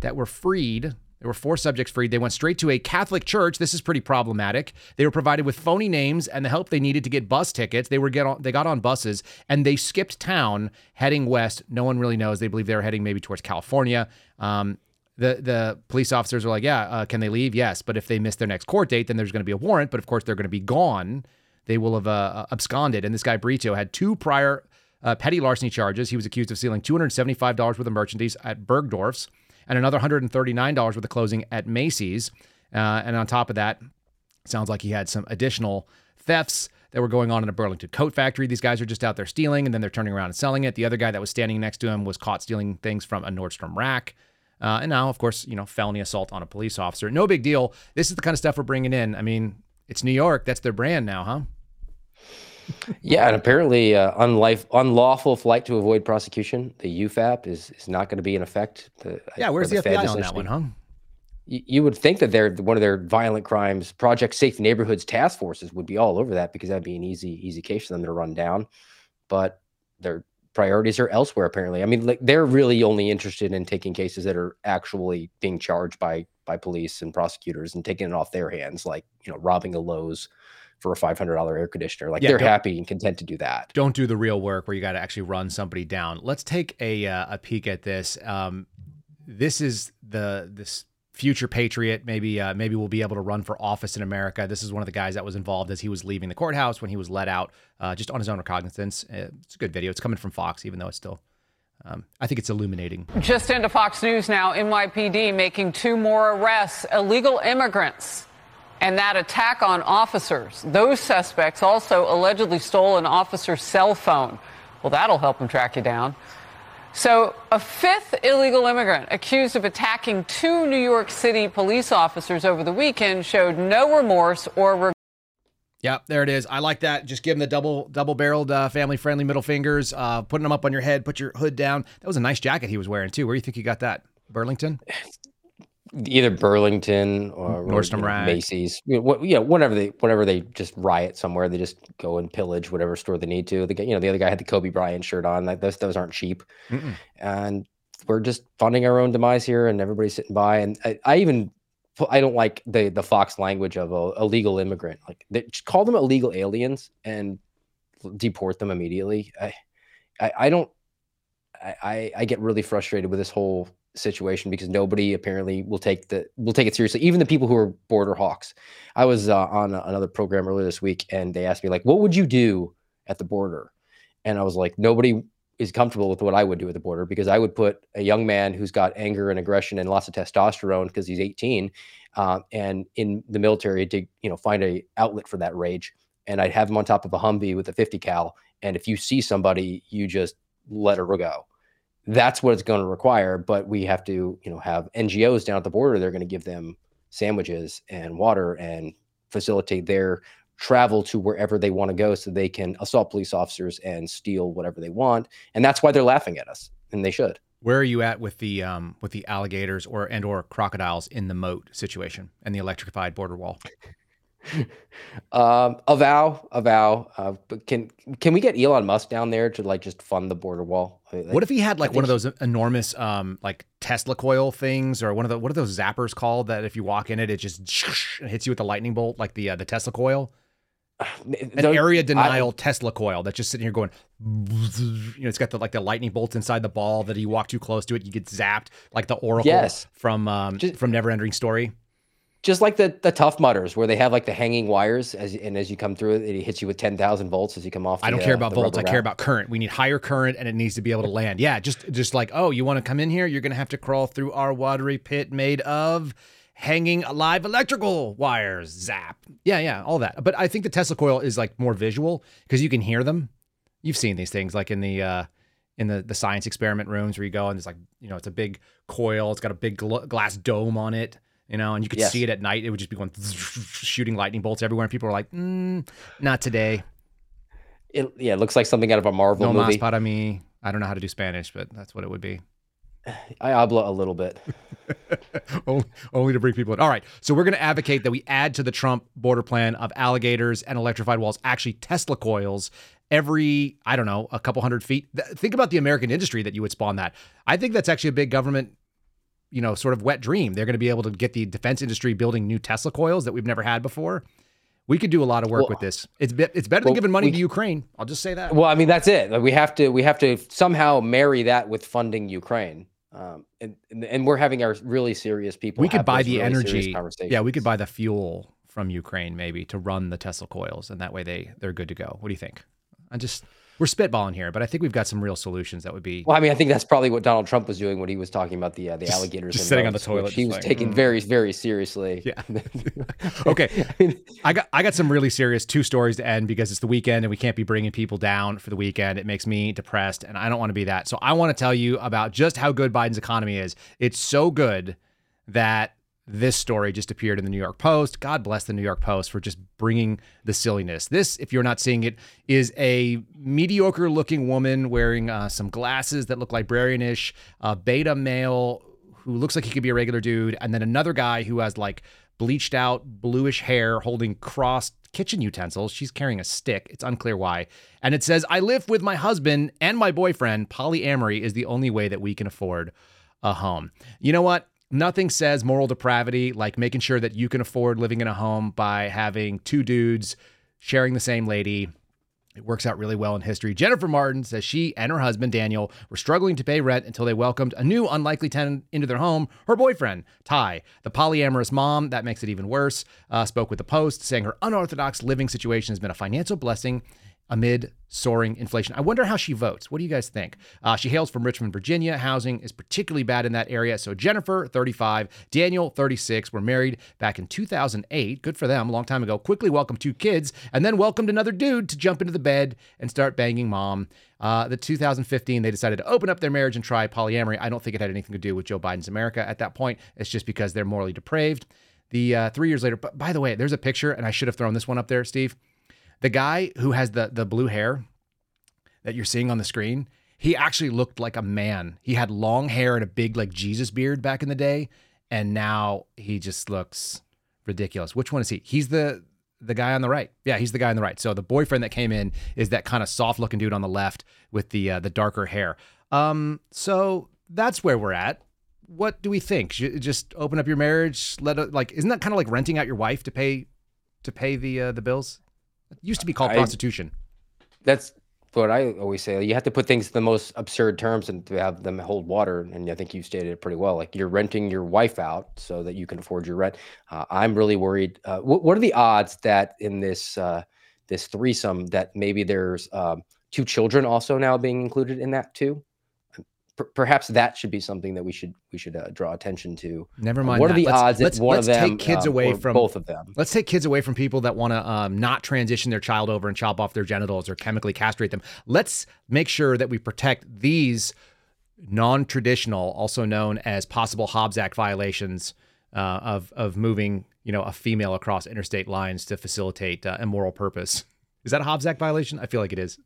that were freed, there were four subjects freed. They went straight to a Catholic church. This is pretty problematic. They were provided with phony names and the help they needed to get bus tickets. They were get on, they got on buses and they skipped town heading west. No one really knows. They believe they were heading maybe towards California. Um, the the police officers are like, yeah, uh, can they leave? Yes, but if they miss their next court date, then there's going to be a warrant. But of course, they're going to be gone. They will have uh, absconded. And this guy Brito had two prior uh, petty larceny charges. He was accused of stealing $275 worth of merchandise at Bergdorf's and another $139 worth of clothing at Macy's. Uh, and on top of that, sounds like he had some additional thefts that were going on in a Burlington coat factory. These guys are just out there stealing and then they're turning around and selling it. The other guy that was standing next to him was caught stealing things from a Nordstrom rack. Uh, and now, of course, you know, felony assault on a police officer. No big deal. This is the kind of stuff we're bringing in. I mean, it's New York. That's their brand now, huh? Yeah, and apparently, uh, unlife, unlawful flight to avoid prosecution, the UFAP, is is not going to be in effect. The, yeah, where's the, the FBI on that one, huh? You, you would think that they're one of their violent crimes, Project Safe Neighborhoods task forces would be all over that because that'd be an easy easy case for them to run down. But they're priorities are elsewhere apparently. I mean like they're really only interested in taking cases that are actually being charged by by police and prosecutors and taking it off their hands like you know robbing a lowes for a $500 air conditioner. Like yeah, they're happy and content to do that. Don't do the real work where you got to actually run somebody down. Let's take a uh, a peek at this. Um, this is the this future patriot. Maybe uh, maybe we'll be able to run for office in America. This is one of the guys that was involved as he was leaving the courthouse when he was let out, uh, just on his own recognizance. Uh, it's a good video. It's coming from Fox, even though it's still. Um, I think it's illuminating. Just into Fox News now. NYPD making two more arrests, illegal immigrants, and that attack on officers. Those suspects also allegedly stole an officer's cell phone. Well, that'll help them track you down. So, a fifth illegal immigrant accused of attacking two New York City police officers over the weekend showed no remorse or regret. Yep, there it is. I like that. Just give them the double double barreled uh, family friendly middle fingers, uh, putting them up on your head, put your hood down. That was a nice jacket he was wearing too. Where do you think he got that? Burlington? Either Burlington or Nordstrom Rack. Macy's. You know, what, you know, they whenever they just riot somewhere, they just go and pillage whatever store they need to. The guy- you know the other guy had the Kobe Bryant shirt on. Like those those aren't cheap, Mm-mm. and we're just funding our own demise here, and everybody's sitting by. And I, I even I don't like the the Fox language of a illegal immigrant. Like they just call them illegal aliens and deport them immediately. I I, I don't. I I get really frustrated with this whole situation because nobody apparently will take the will take it seriously. Even the people who are border hawks. I was uh, on a- another program earlier this week, and they asked me like, "What would you do at the border?" And I was like, "Nobody is comfortable with what I would do at the border because I would put a young man who's got anger and aggression and lots of testosterone because he's 18, uh, and in the military to you know find a outlet for that rage." And I'd have him on top of a Humvee with a 50 cal, and if you see somebody, you just let her go that's what it's going to require but we have to you know have ngos down at the border they're going to give them sandwiches and water and facilitate their travel to wherever they want to go so they can assault police officers and steal whatever they want and that's why they're laughing at us and they should Where are you at with the um with the alligators or and or crocodiles in the moat situation and the electrified border wall? Um avow avow uh, but can can we get elon musk down there to like just fund the border wall What if he had like I one of those enormous um like Tesla coil things or one of the what are those zappers called that if you walk in it it just hits you with the lightning bolt like the uh, the Tesla coil? An Don't- area I- denial Tesla coil that's just sitting here going you know it's got the like the lightning bolts inside the ball that you walk too close to it you get zapped like the oracle Yes. from um Just- from Neverending Story. Just like the the Tough Mudders where they have like the hanging wires as and as you come through it it hits you with 10,000 volts as you come off I don't care uh, about the volts. I care about current. We need higher current, and it needs to be able to land. Yeah, just just like oh, you want to come in here? You're gonna have to crawl through our watery pit made of hanging live electrical wires. Zap. Yeah, yeah, all that. But I think the Tesla coil is like more visual because you can hear them. You've seen these things like in the uh, in the the science experiment rooms where you go and it's like you know it's a big coil. It's got a big gl- glass dome on it. You know, and you could Yes. see it at night. It would just be going shooting lightning bolts everywhere, and people are like, mm, "Not today." It, yeah, it looks like something out of a Marvel No movie. para mí. I don't know how to do Spanish, but that's what it would be. I habla a little bit. only, only to bring people in. All right. So we're going to advocate that we add to the Trump border plan of alligators and electrified walls, actually Tesla coils every, I don't know, a couple hundred feet. Think about the American industry that you would spawn that. I think that's actually a big government, you know, sort of wet dream. They're going to be able to get the defense industry building new Tesla coils that we've never had before. We could do a lot of work Well- with this. It's be- it's better than giving money we to Ukraine. I'll just say that. Well, I mean that's it. Like, we have to we have to somehow marry that with funding Ukraine. Um, and, and we're having our really serious people. we could buy the really energy. Yeah, we could buy the fuel from Ukraine maybe to run the Tesla coils, and that way they they're good to go. What do you think? I just we're spitballing here, but I think we've got some real solutions that would be. Well, I mean, I think that's probably what Donald Trump was doing when he was talking about the uh, the Just- alligators. just and sitting on the toilet, he was like, taking mm. very very seriously. Yeah. okay, I mean, I got I got some really serious two stories to end because it's the weekend and we can't be bringing people down for the weekend. It makes me depressed and I don't want to be that. So I want to tell you about just how good Biden's economy is. It's so good that this story just appeared in the New York Post. God bless the New York Post for just bringing the silliness. This, if you're not seeing it, is a mediocre looking woman wearing uh, some glasses that look librarianish, a beta male who looks like he could be a regular dude, and then another guy who has like bleached out bluish hair holding crossed kitchen utensils. She's carrying a stick. It's unclear why. And it says, I live with my husband and my boyfriend. Polyamory is the only way that we can afford a home. You know what? Nothing says moral depravity like making sure that you can afford living in a home by having two dudes sharing the same lady. It works out really well in history. Jennifer Martin says she and her husband, Daniel, were struggling to pay rent until they welcomed a new unlikely tenant into their home, her boyfriend, Ty. The polyamorous mom, that makes it even worse, uh, spoke with the Post, saying her unorthodox living situation has been a financial blessing amid soaring inflation. I wonder how she votes. What do you guys think? Uh, she hails from Richmond, Virginia. Housing is particularly bad in that area. So Jennifer, 35, Daniel, 36, were married back in 2008. Good for them, a long time ago. Quickly welcomed two kids and then welcomed another dude to jump into the bed and start banging mom. Uh, the 2015, they decided to open up their marriage and try polyamory. I don't think it had anything to do with Joe Biden's America at that point. It's just because they're morally depraved. The uh, three years later, but by the way, there's a picture, and I should have thrown this one up there, Steve. The guy who has the the blue hair that you're seeing on the screen, he actually looked like a man. He had long hair and a big like Jesus beard back in the day, and now he just looks ridiculous. Which one is he? He's the the guy on the right. Yeah, he's the guy on the right. So the boyfriend that came in is that kind of soft looking dude on the left with the uh, the darker hair. Um, so that's where we're at. What do we think? Just open up your marriage? Let like isn't that kind of like renting out your wife to pay to pay the uh, the bills? It used to be called I- prostitution. That's what I always say. You have to put things in the most absurd terms and to have them hold water. And I think you stated it pretty well. Like you're renting your wife out so that you can afford your rent. Uh, I'm really worried. Uh, what, what are the odds that in this uh, this threesome that maybe there's um, two children also now being included in that too? Per- perhaps that should be something that we should we should uh, draw attention to. Never mind. what are the Let's- odds let's- that one let's of them take kids um, away from both of them? Let's take kids away from people that want to um, not transition their child over and chop off their genitals or chemically castrate them. Let's make sure that we protect these non-traditional, also known as possible Hobbs Act violations uh, of of moving, you know, a female across interstate lines to facilitate uh, immoral purpose. Is that a Hobbs Act violation? I feel like it is.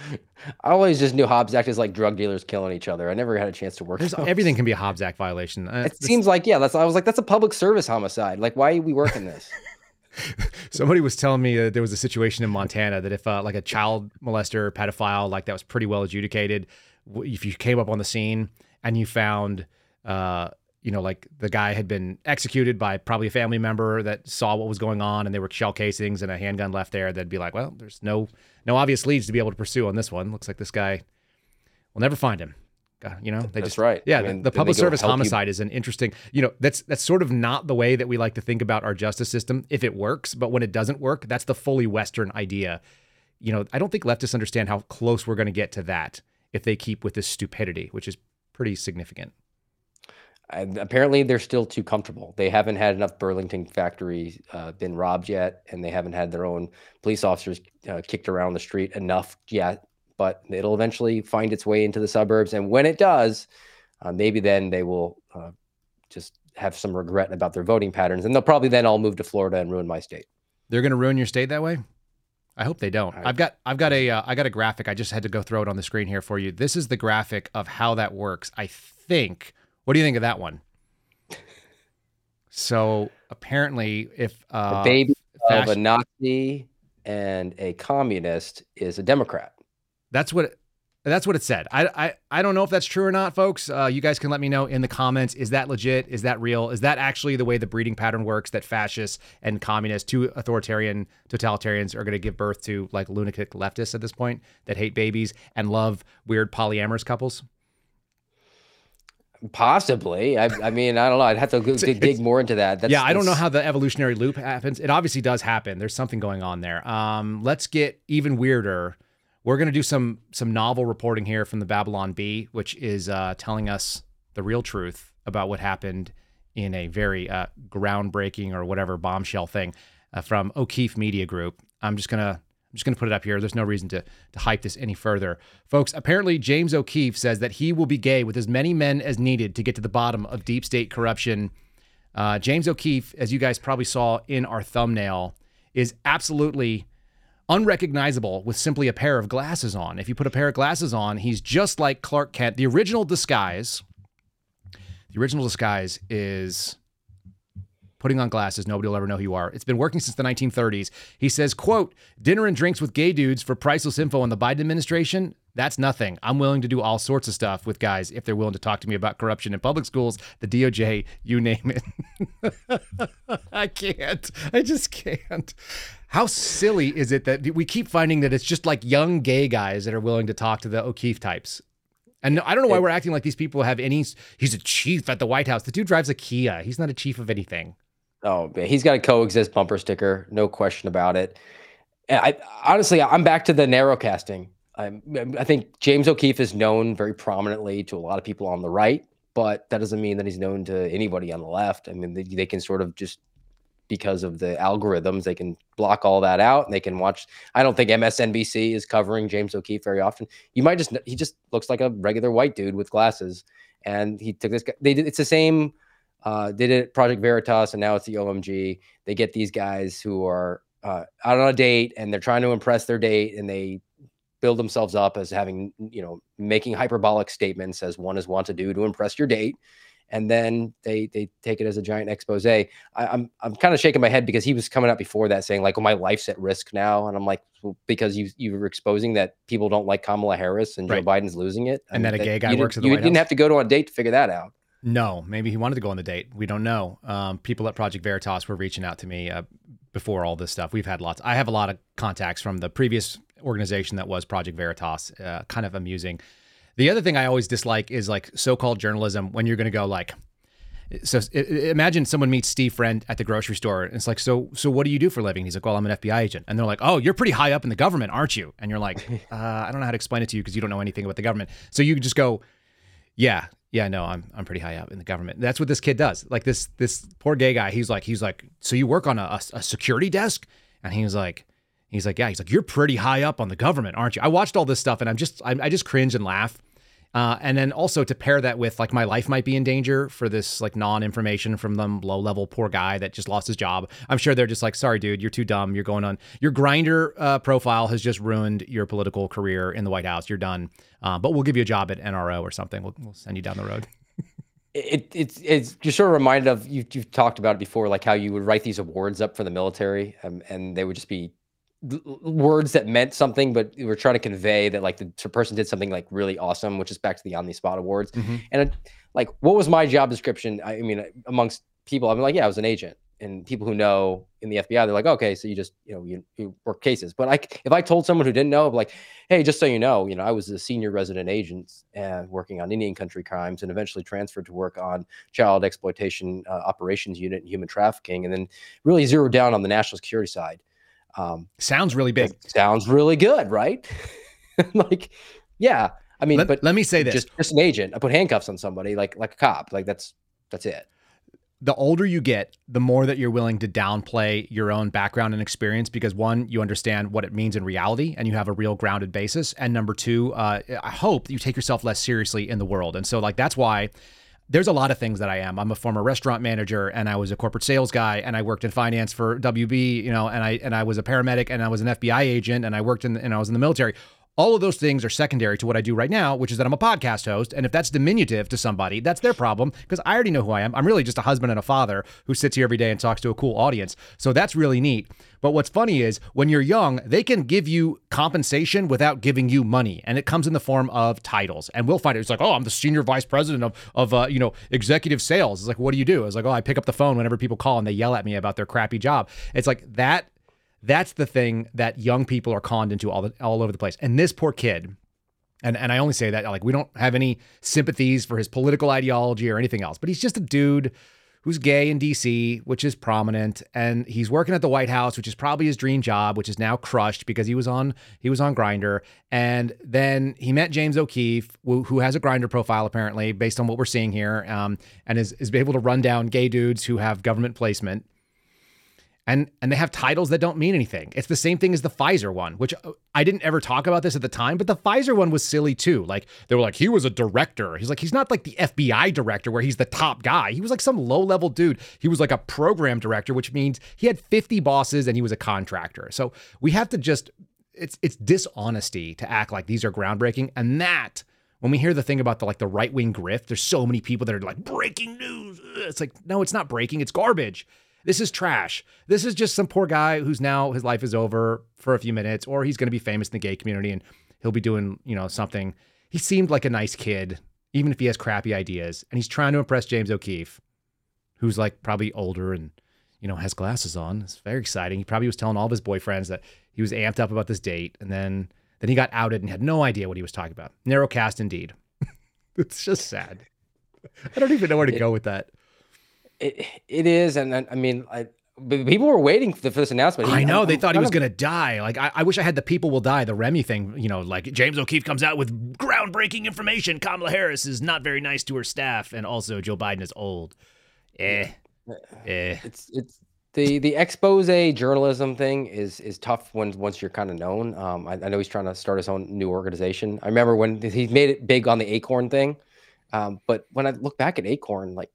I always just knew Hobbs Act is like drug dealers killing each other. I never had a chance to work. Everything can be a Hobbs Act violation. Uh, It this- seems like yeah. That's I was like that's a public service homicide. Like why are we working this? Somebody was telling me that there was a situation in Montana that if uh, like a child molester, pedophile, like that was pretty well adjudicated, if you came up on the scene and you found, uh, you know, like the guy had been executed by probably a family member that saw what was going on and there were shell casings and a handgun left there, they'd be like, well, there's no no obvious leads to be able to pursue on this one. Looks like this guy, we'll never find him. God, You know, they That's just right. Yeah, I the- mean, the, public service you- homicide is an interesting. You know, that's that's sort of not the way that we like to think about our justice system if it works, but when it doesn't work, that's the fully Western idea. You know, I don't think leftists understand how close we're going to get to that if they keep with this stupidity, which is pretty significant. And apparently, they're still too comfortable. They haven't had enough Burlington factories uh, been robbed yet, and they haven't had their own police officers uh, kicked around the street enough yet. But it'll eventually find its way into the suburbs, and when it does, uh, maybe then they will uh, just have some regret about their voting patterns, and they'll probably then all move to Florida and ruin my state. They're going to ruin your state that way. I hope they don't. I've got I've got a uh, I got a graphic. I just had to go throw it on the screen here for you. This is the graphic of how that works. I think. What do you think of that one? So apparently, if The uh, baby of a Nazi and a communist is a Democrat. That's what that's what it said. I, I I don't know if that's true or not, folks. Uh, you guys can let me know in the comments. Is that legit? Is that real? Is that actually the way the breeding pattern works? That fascists and communists, two authoritarian totalitarians, are going to give birth to like lunatic leftists at this point that hate babies and love weird polyamorous couples. Possibly. I, I mean, I don't know. I'd have to go, dig, dig more into that. That's, yeah, I don't know how the evolutionary loop happens. It obviously does happen. There's something going on there. Um, let's get even weirder. We're going to do some some novel reporting here from the Babylon Bee, which is uh, telling us the real truth about what happened in a very uh, groundbreaking or whatever bombshell thing uh, from O'Keefe Media Group. I'm just gonna I'm just gonna put it up here. There's no reason to to hype this any further, folks. Apparently, James O'Keefe says that he will be gay with as many men as needed to get to the bottom of deep state corruption. Uh, James O'Keefe, as you guys probably saw in our thumbnail, is absolutely unrecognizable with simply a pair of glasses on. If you put a pair of glasses on, he's just like Clark Kent. The original disguise, the original disguise is putting on glasses. Nobody will ever know who you are. It's been working since the 1930s. He says, quote, dinner and drinks with gay dudes for priceless info on the Biden administration. That's nothing. I'm willing to do all sorts of stuff with guys if they're willing to talk to me about corruption in public schools, the DOJ, you name it. I can't. I just can't. How silly is it that we keep finding that it's just like young gay guys that are willing to talk to the O'Keefe types? And I don't know why we're acting like these people have any. He's a chief at the White House. The dude drives a Kia. He's not a chief of anything. Oh, man, he's got a coexist bumper sticker, no question about it. I honestly, I'm back to the narrow casting. I'm, I think James O'Keefe is known very prominently to a lot of people on the right, but that doesn't mean that he's known to anybody on the left. I mean, they, they can sort of just because of the algorithms, they can block all that out and they can watch. I don't think MSNBC is covering James O'Keefe very often. You might just he just looks like a regular white dude with glasses, and he took this. guy. They did it's the same. Uh, did it Project Veritas, and now it's the OMG. They get these guys who are uh, out on a date and they're trying to impress their date, and they build themselves up as having you know making hyperbolic statements as one is want to do to impress your date and then they they take it as a giant expose. I, am I'm, I'm kind of shaking my head because he was coming out before that saying like, "Oh, my life's at risk now," and I'm like, well, because you you were exposing that people don't like Kamala Harris and Joe Biden's losing it, and, that a gay guy works at the You White didn't House. have to go to a date to figure that out. No, maybe he wanted to go on the date. We don't know. Um, people at Project Veritas were reaching out to me uh, before all this stuff. We've had lots. I have a lot of contacts from the previous organization that was Project Veritas. Uh, kind of amusing. The other thing I always dislike is like so-called journalism when you're going to go like. So imagine someone meets Steve Friend at the grocery store, and it's like, so, so what do you do for a living? He's like, well, I'm an FBI agent, and they're like, oh, you're pretty high up in the government, aren't you? And you're like, uh, I don't know how to explain it to you because you don't know anything about the government. So you just go, yeah, yeah, no, I'm I'm pretty high up in the government. That's what this kid does. Like this this poor gay guy. He's like he's like, so you work on a, a, a security desk, and he was like, he's like, yeah, he's like, you're pretty high up on the government, aren't you? I watched all this stuff, and I'm just I, I just cringe and laugh. Uh, and then also to pair that with like my life might be in danger for this like non-information from them low level poor guy that just lost his job. I'm sure they're just like, sorry, dude, you're too dumb. You're going on your Grindr uh, profile has just ruined your political career in the White House. You're done. Uh, but we'll give you a job at NRO or something. We'll, we'll send you down the road. it, it's it's you're sort of reminded of you've, you've talked about it before, like how you would write these awards up for the military, um, and they would just be words that meant something, but we are trying to convey that like the person did something like really awesome, which is back to the on the spot awards. Mm-hmm. And like, what was my job description? I mean, amongst people, I'm like, yeah, I was an agent. And people who know in the FBI, they're like, okay, so you just, you know, you, you work cases. But like, if I told someone who didn't know, like, hey, just so you know, you know, I was a senior resident agent uh, working on Indian country crimes and eventually transferred to work on child exploitation uh, operations unit and human trafficking, and then really zeroed down on the national security side. Um, sounds really big. Sounds really good, right? like, yeah. I mean, let, but let me say this: just, just an agent. I put handcuffs on somebody, like like a cop. Like that's that's it. The older you get, the more that you're willing to downplay your own background and experience because one, you understand what it means in reality and you have a real grounded basis. And number two, uh, I hope you take yourself less seriously in the world. And so, like, that's why there's a lot of things that I am. I'm a former restaurant manager and I was a corporate sales guy and I worked in finance for WB, you know, and I and I was a paramedic and I was an FBI agent and I worked in and I was in the military. All of those things are secondary to what I do right now, which is that I'm a podcast host. And if that's diminutive to somebody, that's their problem because I already know who I am. I'm really just a husband and a father who sits here every day and talks to a cool audience. So that's really neat. But what's funny is when you're young, they can give you compensation without giving you money, and it comes in the form of titles. And we'll find it. It's like, oh, I'm the senior vice president of of uh, you know executive sales. It's like, what do you do? It's like, oh, I pick up the phone whenever people call and they yell at me about their crappy job. It's like that that's the thing that young people are conned into all the, all over the place. And this poor kid, and and I only say that like we don't have any sympathies for his political ideology or anything else, but he's just a dude who's gay in DC, which is prominent, and he's working at the White House, which is probably his dream job, which is now crushed because he was on he was on Grindr, and then he met James O'Keefe, who, who has a Grindr profile apparently, based on what we're seeing here, um, and is is able to run down gay dudes who have government placement and and they have titles that don't mean anything. It's the same thing as the Pfizer one, which uh, I didn't ever talk about this at the time, but the Pfizer one was silly too. Like they were like he was a director. He's like he's not like the FBI director where he's the top guy. He was like some low-level dude. He was like a program director, which means he had 50 bosses and he was a contractor. So we have to just it's it's dishonesty to act like these are groundbreaking and that when we hear the thing about the like the right wing grift, there's so many people that are like breaking news. It's like no, it's not breaking. It's garbage. This is trash. This is just some poor guy who's now his life is over for a few minutes, or he's going to be famous in the gay community and he'll be doing, you know, something. He seemed like a nice kid, even if he has crappy ideas. And he's trying to impress James O'Keefe, who's like probably older and, you know, has glasses on. It's very exciting. He probably was telling all of his boyfriends that he was amped up about this date. And then, then he got outed and had no idea what he was talking about. Narrow cast indeed. it's just sad. I don't even know where to go with that. It it is, and I mean, I people were waiting for this announcement. He, I know I'm, they thought he was going to die. Like I, I, wish I had the people will die, the Remy thing. You know, like James O'Keefe comes out with groundbreaking information. Kamala Harris is not very nice to her staff, and also Joe Biden is old. Eh, eh. It's it's the the expose journalism thing is is tough when once you're kind of known. Um, I, I, know he's trying to start his own new organization. I remember when he made it big on the Acorn thing. Um, but when I look back at Acorn, like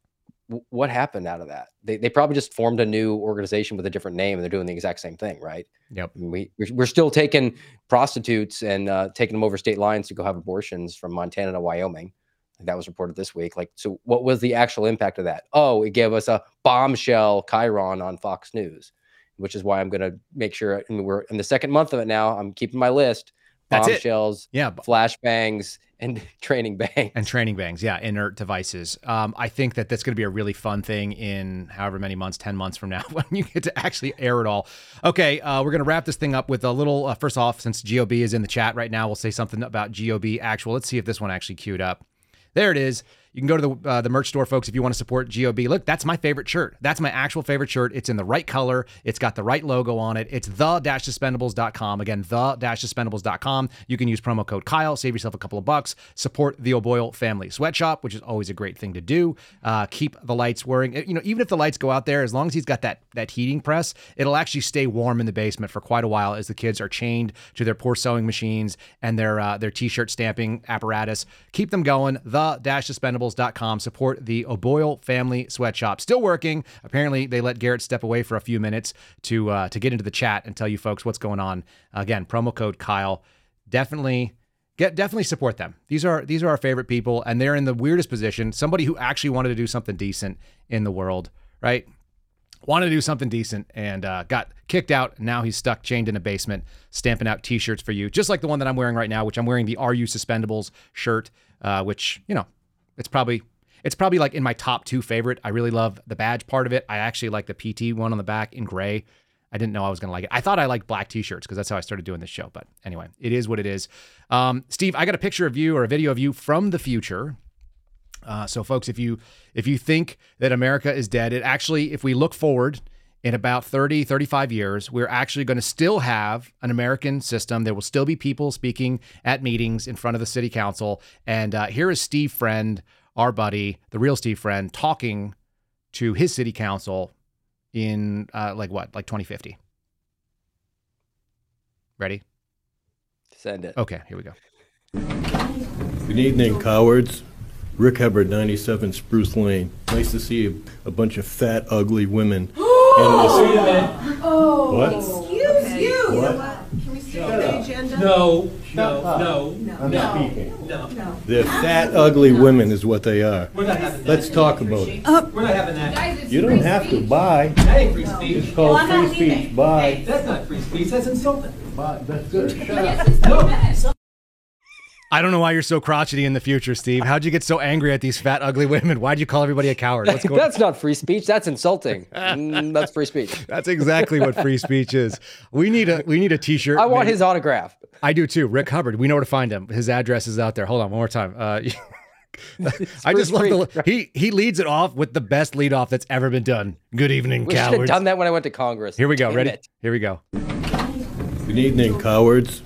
what happened out of that? They, they probably just formed a new organization with a different name and they're doing the exact same thing, right? Yep. we, we're still taking prostitutes and uh, taking them over state lines to go have abortions from Montana to Wyoming. That was reported this week. Like, so what was the actual impact of that? Oh, it gave us a bombshell Chiron on Fox News, which is why I'm going to make sure. I mean, we're in the second month of it now. I'm keeping my list. That's it. Bombshells, Yeah, b- flashbangs, and training bangs. and training bangs. Yeah, inert devices. Um, I think that that's going to be a really fun thing in however many months, ten months from now, when you get to actually air it all. Okay, uh, we're going to wrap this thing up with a little. Uh, first off, since Gob is in the chat right now, we'll say something about Gob actual. Let's see if this one actually queued up. There it is. You can go to the uh, the merch store, folks, if you want to support GOB. Look, that's my favorite shirt. That's my actual favorite shirt. It's in the right color. It's got the right logo on it. It's the-suspendables.com. Again, the-suspendables.com. You can use promo code Kyle, save yourself a couple of bucks. Support the O'Boyle family sweatshop, which is always a great thing to do. Uh, keep the lights whirring. You know, even if the lights go out there, as long as he's got that that heating press, it'll actually stay warm in the basement for quite a while as the kids are chained to their poor sewing machines and their uh, their t-shirt stamping apparatus. Keep them going. Support the O'Boyle family sweatshop. Still working. Apparently, they let Garrett step away for a few minutes to uh, to get into the chat and tell you folks what's going on. Again, promo code Kyle. Definitely get definitely support them. These are these are our favorite people, and they're in the weirdest position. Somebody who actually wanted to do something decent in the world, right? Wanted to do something decent and uh, got kicked out. Now he's stuck, chained in a basement, stamping out T-shirts for you, just like the one that I'm wearing right now, which I'm wearing the "Are You Suspendables" shirt, uh, which you know, it's probably it's probably like in my top two favorite. I really love the badge part of it. I actually like the PT one on the back in gray. I didn't know I was to like it. I thought I liked black t-shirts because that's how I started doing this show. But anyway, it is what it is. Um, Steve, I got a picture of you or a video of you from the future. Uh, so, folks, if you if you think that America is dead, it actually, if we look forward in about 30, 35 years, we're actually going to still have an American system. There will still be people speaking at meetings in front of the city council. And uh, here is Steve Friend, our buddy, the real Steve Friend, talking to his city council in uh, like what, like 2050. Ready? Send it. Okay, here we go. Good evening, cowards. Rick Hubbard, 97 Spruce Lane. Nice to see a, a bunch of fat, ugly women. in oh. this. Oh. What? Excuse you. What? Can we see the agenda? No, no, no, No. I'm no, speaking. no. They're fat, ugly women, is what they are. We're not having that. Let's talk about it. We're not having that. You don't have to. Bye. That ain't free It's called I'm free speech. leaving. Bye. That's not free speech. That's insulting. Bye. That's good. Shut up. I don't know why you're so crotchety in the future, Steve. How'd you get so angry at these fat, ugly women? Why'd you call everybody a coward? What's going That's not free speech. That's insulting. Mm, that's free speech. That's exactly what free speech is. We need a we need a t-shirt. I want maybe- his autograph. I do too. Rick Hubbard. We know where to find him. His address is out there. Hold on, one more time. Uh, I just love free. the he he leads it off with the best lead off that's ever been done. Good evening, cowards. We should have done that when I went to Congress. Here we go. Damn Ready? it. Here we go. Good evening, cowards.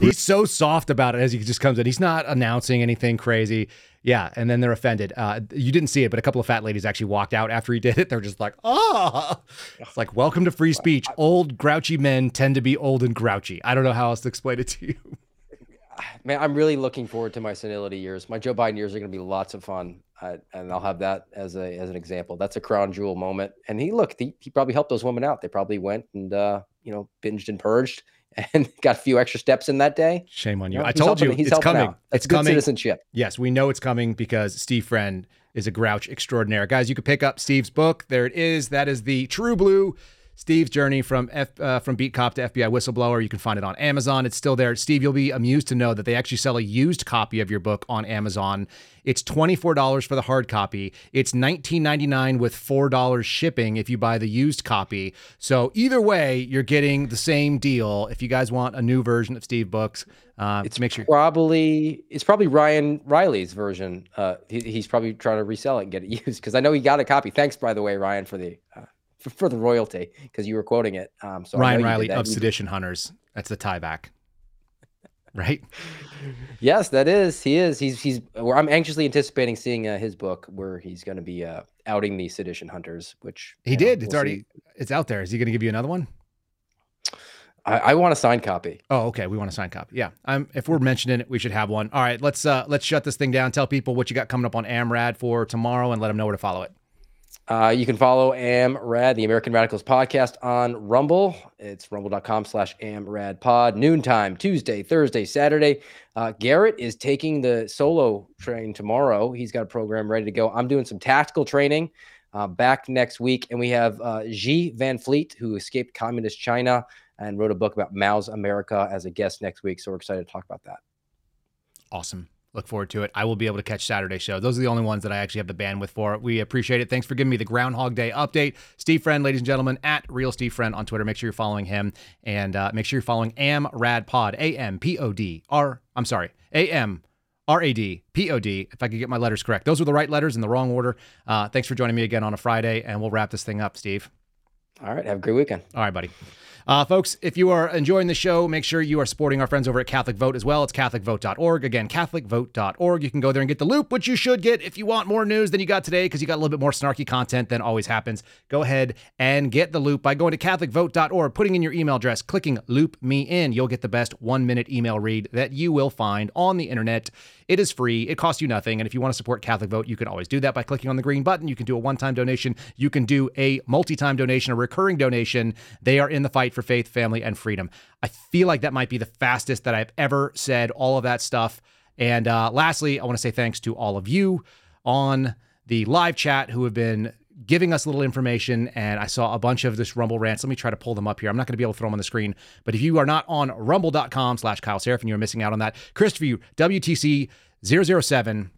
He's so soft about it as he just comes in. He's not announcing anything crazy. Yeah, and then they're offended. Uh, you didn't see it, but a couple of fat ladies actually walked out after he did it. They're just like, oh, it's like, welcome to free speech. Old grouchy men tend to be old and grouchy. I don't know how else to explain it to you. Man, I'm really looking forward to my senility years. My Joe Biden years are going to be lots of fun, uh, and I'll have that as a as an example. That's a crown jewel moment. And he look, he, he probably helped those women out. They probably went and uh, you know binged and purged and got a few extra steps in that day. Shame on you. I told helping- you he's it's coming. It's good coming. citizenship. Yes, we know it's coming because Steve Friend is a grouch extraordinaire. Guys, you can pick up Steve's book. There it is. That is the True Blue. Steve's journey from F, uh, from beat cop to FBI whistleblower. You can find it on Amazon. It's still there. Steve, you'll be amused to know that they actually sell a used copy of your book on Amazon. It's twenty four dollars for the hard copy. It's nineteen ninety nine with four dollars shipping if you buy the used copy. So either way, you're getting the same deal. If you guys want a new version of Steve books, uh, It's make sure. probably it's probably Ryan Reilly's version. Uh, he, he's probably trying to resell it and get it used because I know he got a copy. Thanks, by the way, Ryan, for the uh, for, for the royalty because you were quoting it. Um, so Ryan Reilly of Sedition Hunters. That's the tie back. Right? Yes, that is. He is. He's he's. Well, I'm anxiously anticipating seeing uh, his book where he's going to be uh, outing the sedition hunters. Which He you know, did. It's we'll already see. it's out there. Is he going to give you another one? I, I want a signed copy. Oh, okay. We want a signed copy. Yeah. Um, if we're mentioning it, we should have one. All right. Let's uh let's shut this thing down. Tell people what you got coming up on AMRAD for tomorrow, and let them know where to follow it. Uh, you can follow AmRad, the American Radicals podcast on Rumble. It's rumble.com slash AmRadPod. Noontime, Tuesday, Thursday, Saturday. Uh, Garrett is taking the solo train tomorrow. He's got a program ready to go. I'm doing some tactical training uh, back next week. And we have uh, Xi Van Fleet, who escaped communist China and wrote a book about Mao's America as a guest next week. So we're excited to talk about that. Awesome. Look forward to it. I will be able to catch Saturday show. Those are the only ones that I actually have the bandwidth for. We appreciate it. Thanks for giving me the Groundhog Day update. Steve Friend, ladies and gentlemen, at Real Steve Friend on Twitter. Make sure you're following him and uh, make sure you're following Am Rad Pod. A M P O D R. I'm sorry. A M R A D P O D. If I could get my letters correct, those were the right letters in the wrong order. Uh, thanks for joining me again on a Friday, and we'll wrap this thing up, Steve. All right. Have a great weekend. All right, buddy. Uh, folks, if you are enjoying the show, make sure you are supporting our friends over at Catholic Vote as well. It's CatholicVote.org. Again, CatholicVote.org. You can go there and get the loop, which you should get if you want more news than you got today, because you got a little bit more snarky content than always happens. Go ahead and get the loop by going to CatholicVote.org, putting in your email address, clicking Loop Me In. You'll get the best one minute email read that you will find on the internet. It is free. It costs you nothing. And if you want to support Catholic Vote, you can always do that by clicking on the green button. You can do a one time donation. You can do a multi time donation, a recurring donation. They are in the fight for faith, family, and freedom. I feel like that might be the fastest that I've ever said all of that stuff. And uh, lastly, I want to say thanks to all of you on the live chat who have been giving us a little information and I saw a bunch of this Rumble rants. Let me try to pull them up here. I'm not going to be able to throw them on the screen, but if you are not on rumble.com slash Kyle Seraphin, you're missing out on that. Christopher WTC 007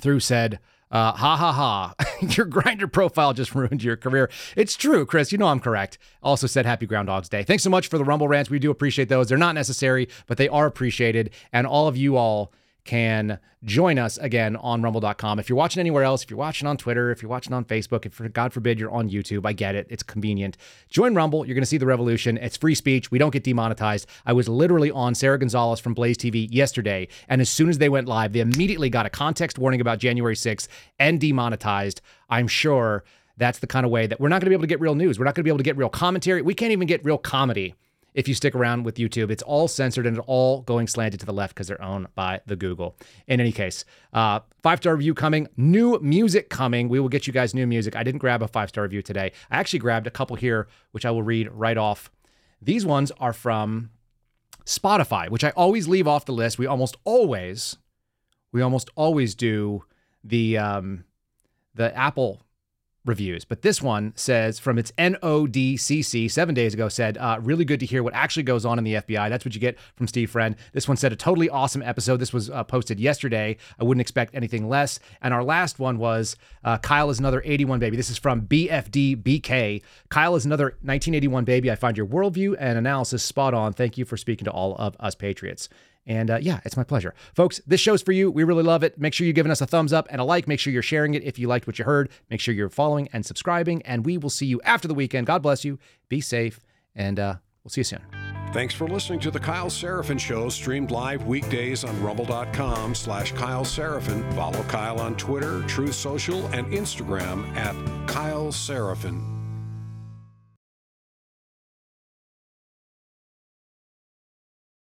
through said, uh, ha ha ha, your Grindr profile just ruined your career. It's true, Chris. You know I'm correct. Also said happy Groundhog's Day. Thanks so much for the Rumble rants. We do appreciate those. They're not necessary, but they are appreciated. And all of you all can join us again on rumble.com. If you're watching anywhere else, if you're watching on Twitter, if you're watching on Facebook, if God forbid you're on YouTube, I get it. It's convenient. Join Rumble. You're going to see the revolution. It's free speech. We don't get demonetized. I was literally on Sara Gonzales from Blaze TV yesterday. And as soon as they went live, they immediately got a context warning about January 6th and demonetized. I'm sure that's the kind of way that we're not going to be able to get real news. We're not going to be able to get real commentary. We can't even get real comedy if you stick around with YouTube. It's all censored and all going slanted to the left because they're owned by the Google. In any case, uh, five star review coming, new music coming. We will get you guys new music. I didn't grab a five star review today. I actually grabbed a couple here, which I will read right off. These ones are from Spotify, which I always leave off the list. We almost always, we almost always do the um, the Apple reviews. But this one says from its NODCC seven days ago said, uh, really good to hear what actually goes on in the FBI. That's what you get from Steve Friend. This one said a totally awesome episode. This was uh, posted yesterday. I wouldn't expect anything less. And our last one was uh, Kyle is another 81 baby. This is from BFDBK. Kyle is another 1981 baby. I find your worldview and analysis spot on. Thank you for speaking to all of us patriots. And uh, yeah, it's my pleasure. Folks, this show's for you. We really love it. Make sure you're giving us a thumbs up and a like. Make sure you're sharing it if you liked what you heard. Make sure you're following and subscribing. And we will see you after the weekend. God bless you. Be safe. And uh, we'll see you soon. Thanks for listening to the Kyle Seraphin Show, streamed live weekdays on rumble.com slash Kyle Seraphin. Follow Kyle on Twitter, Truth Social, and Instagram at Kyle Seraphin.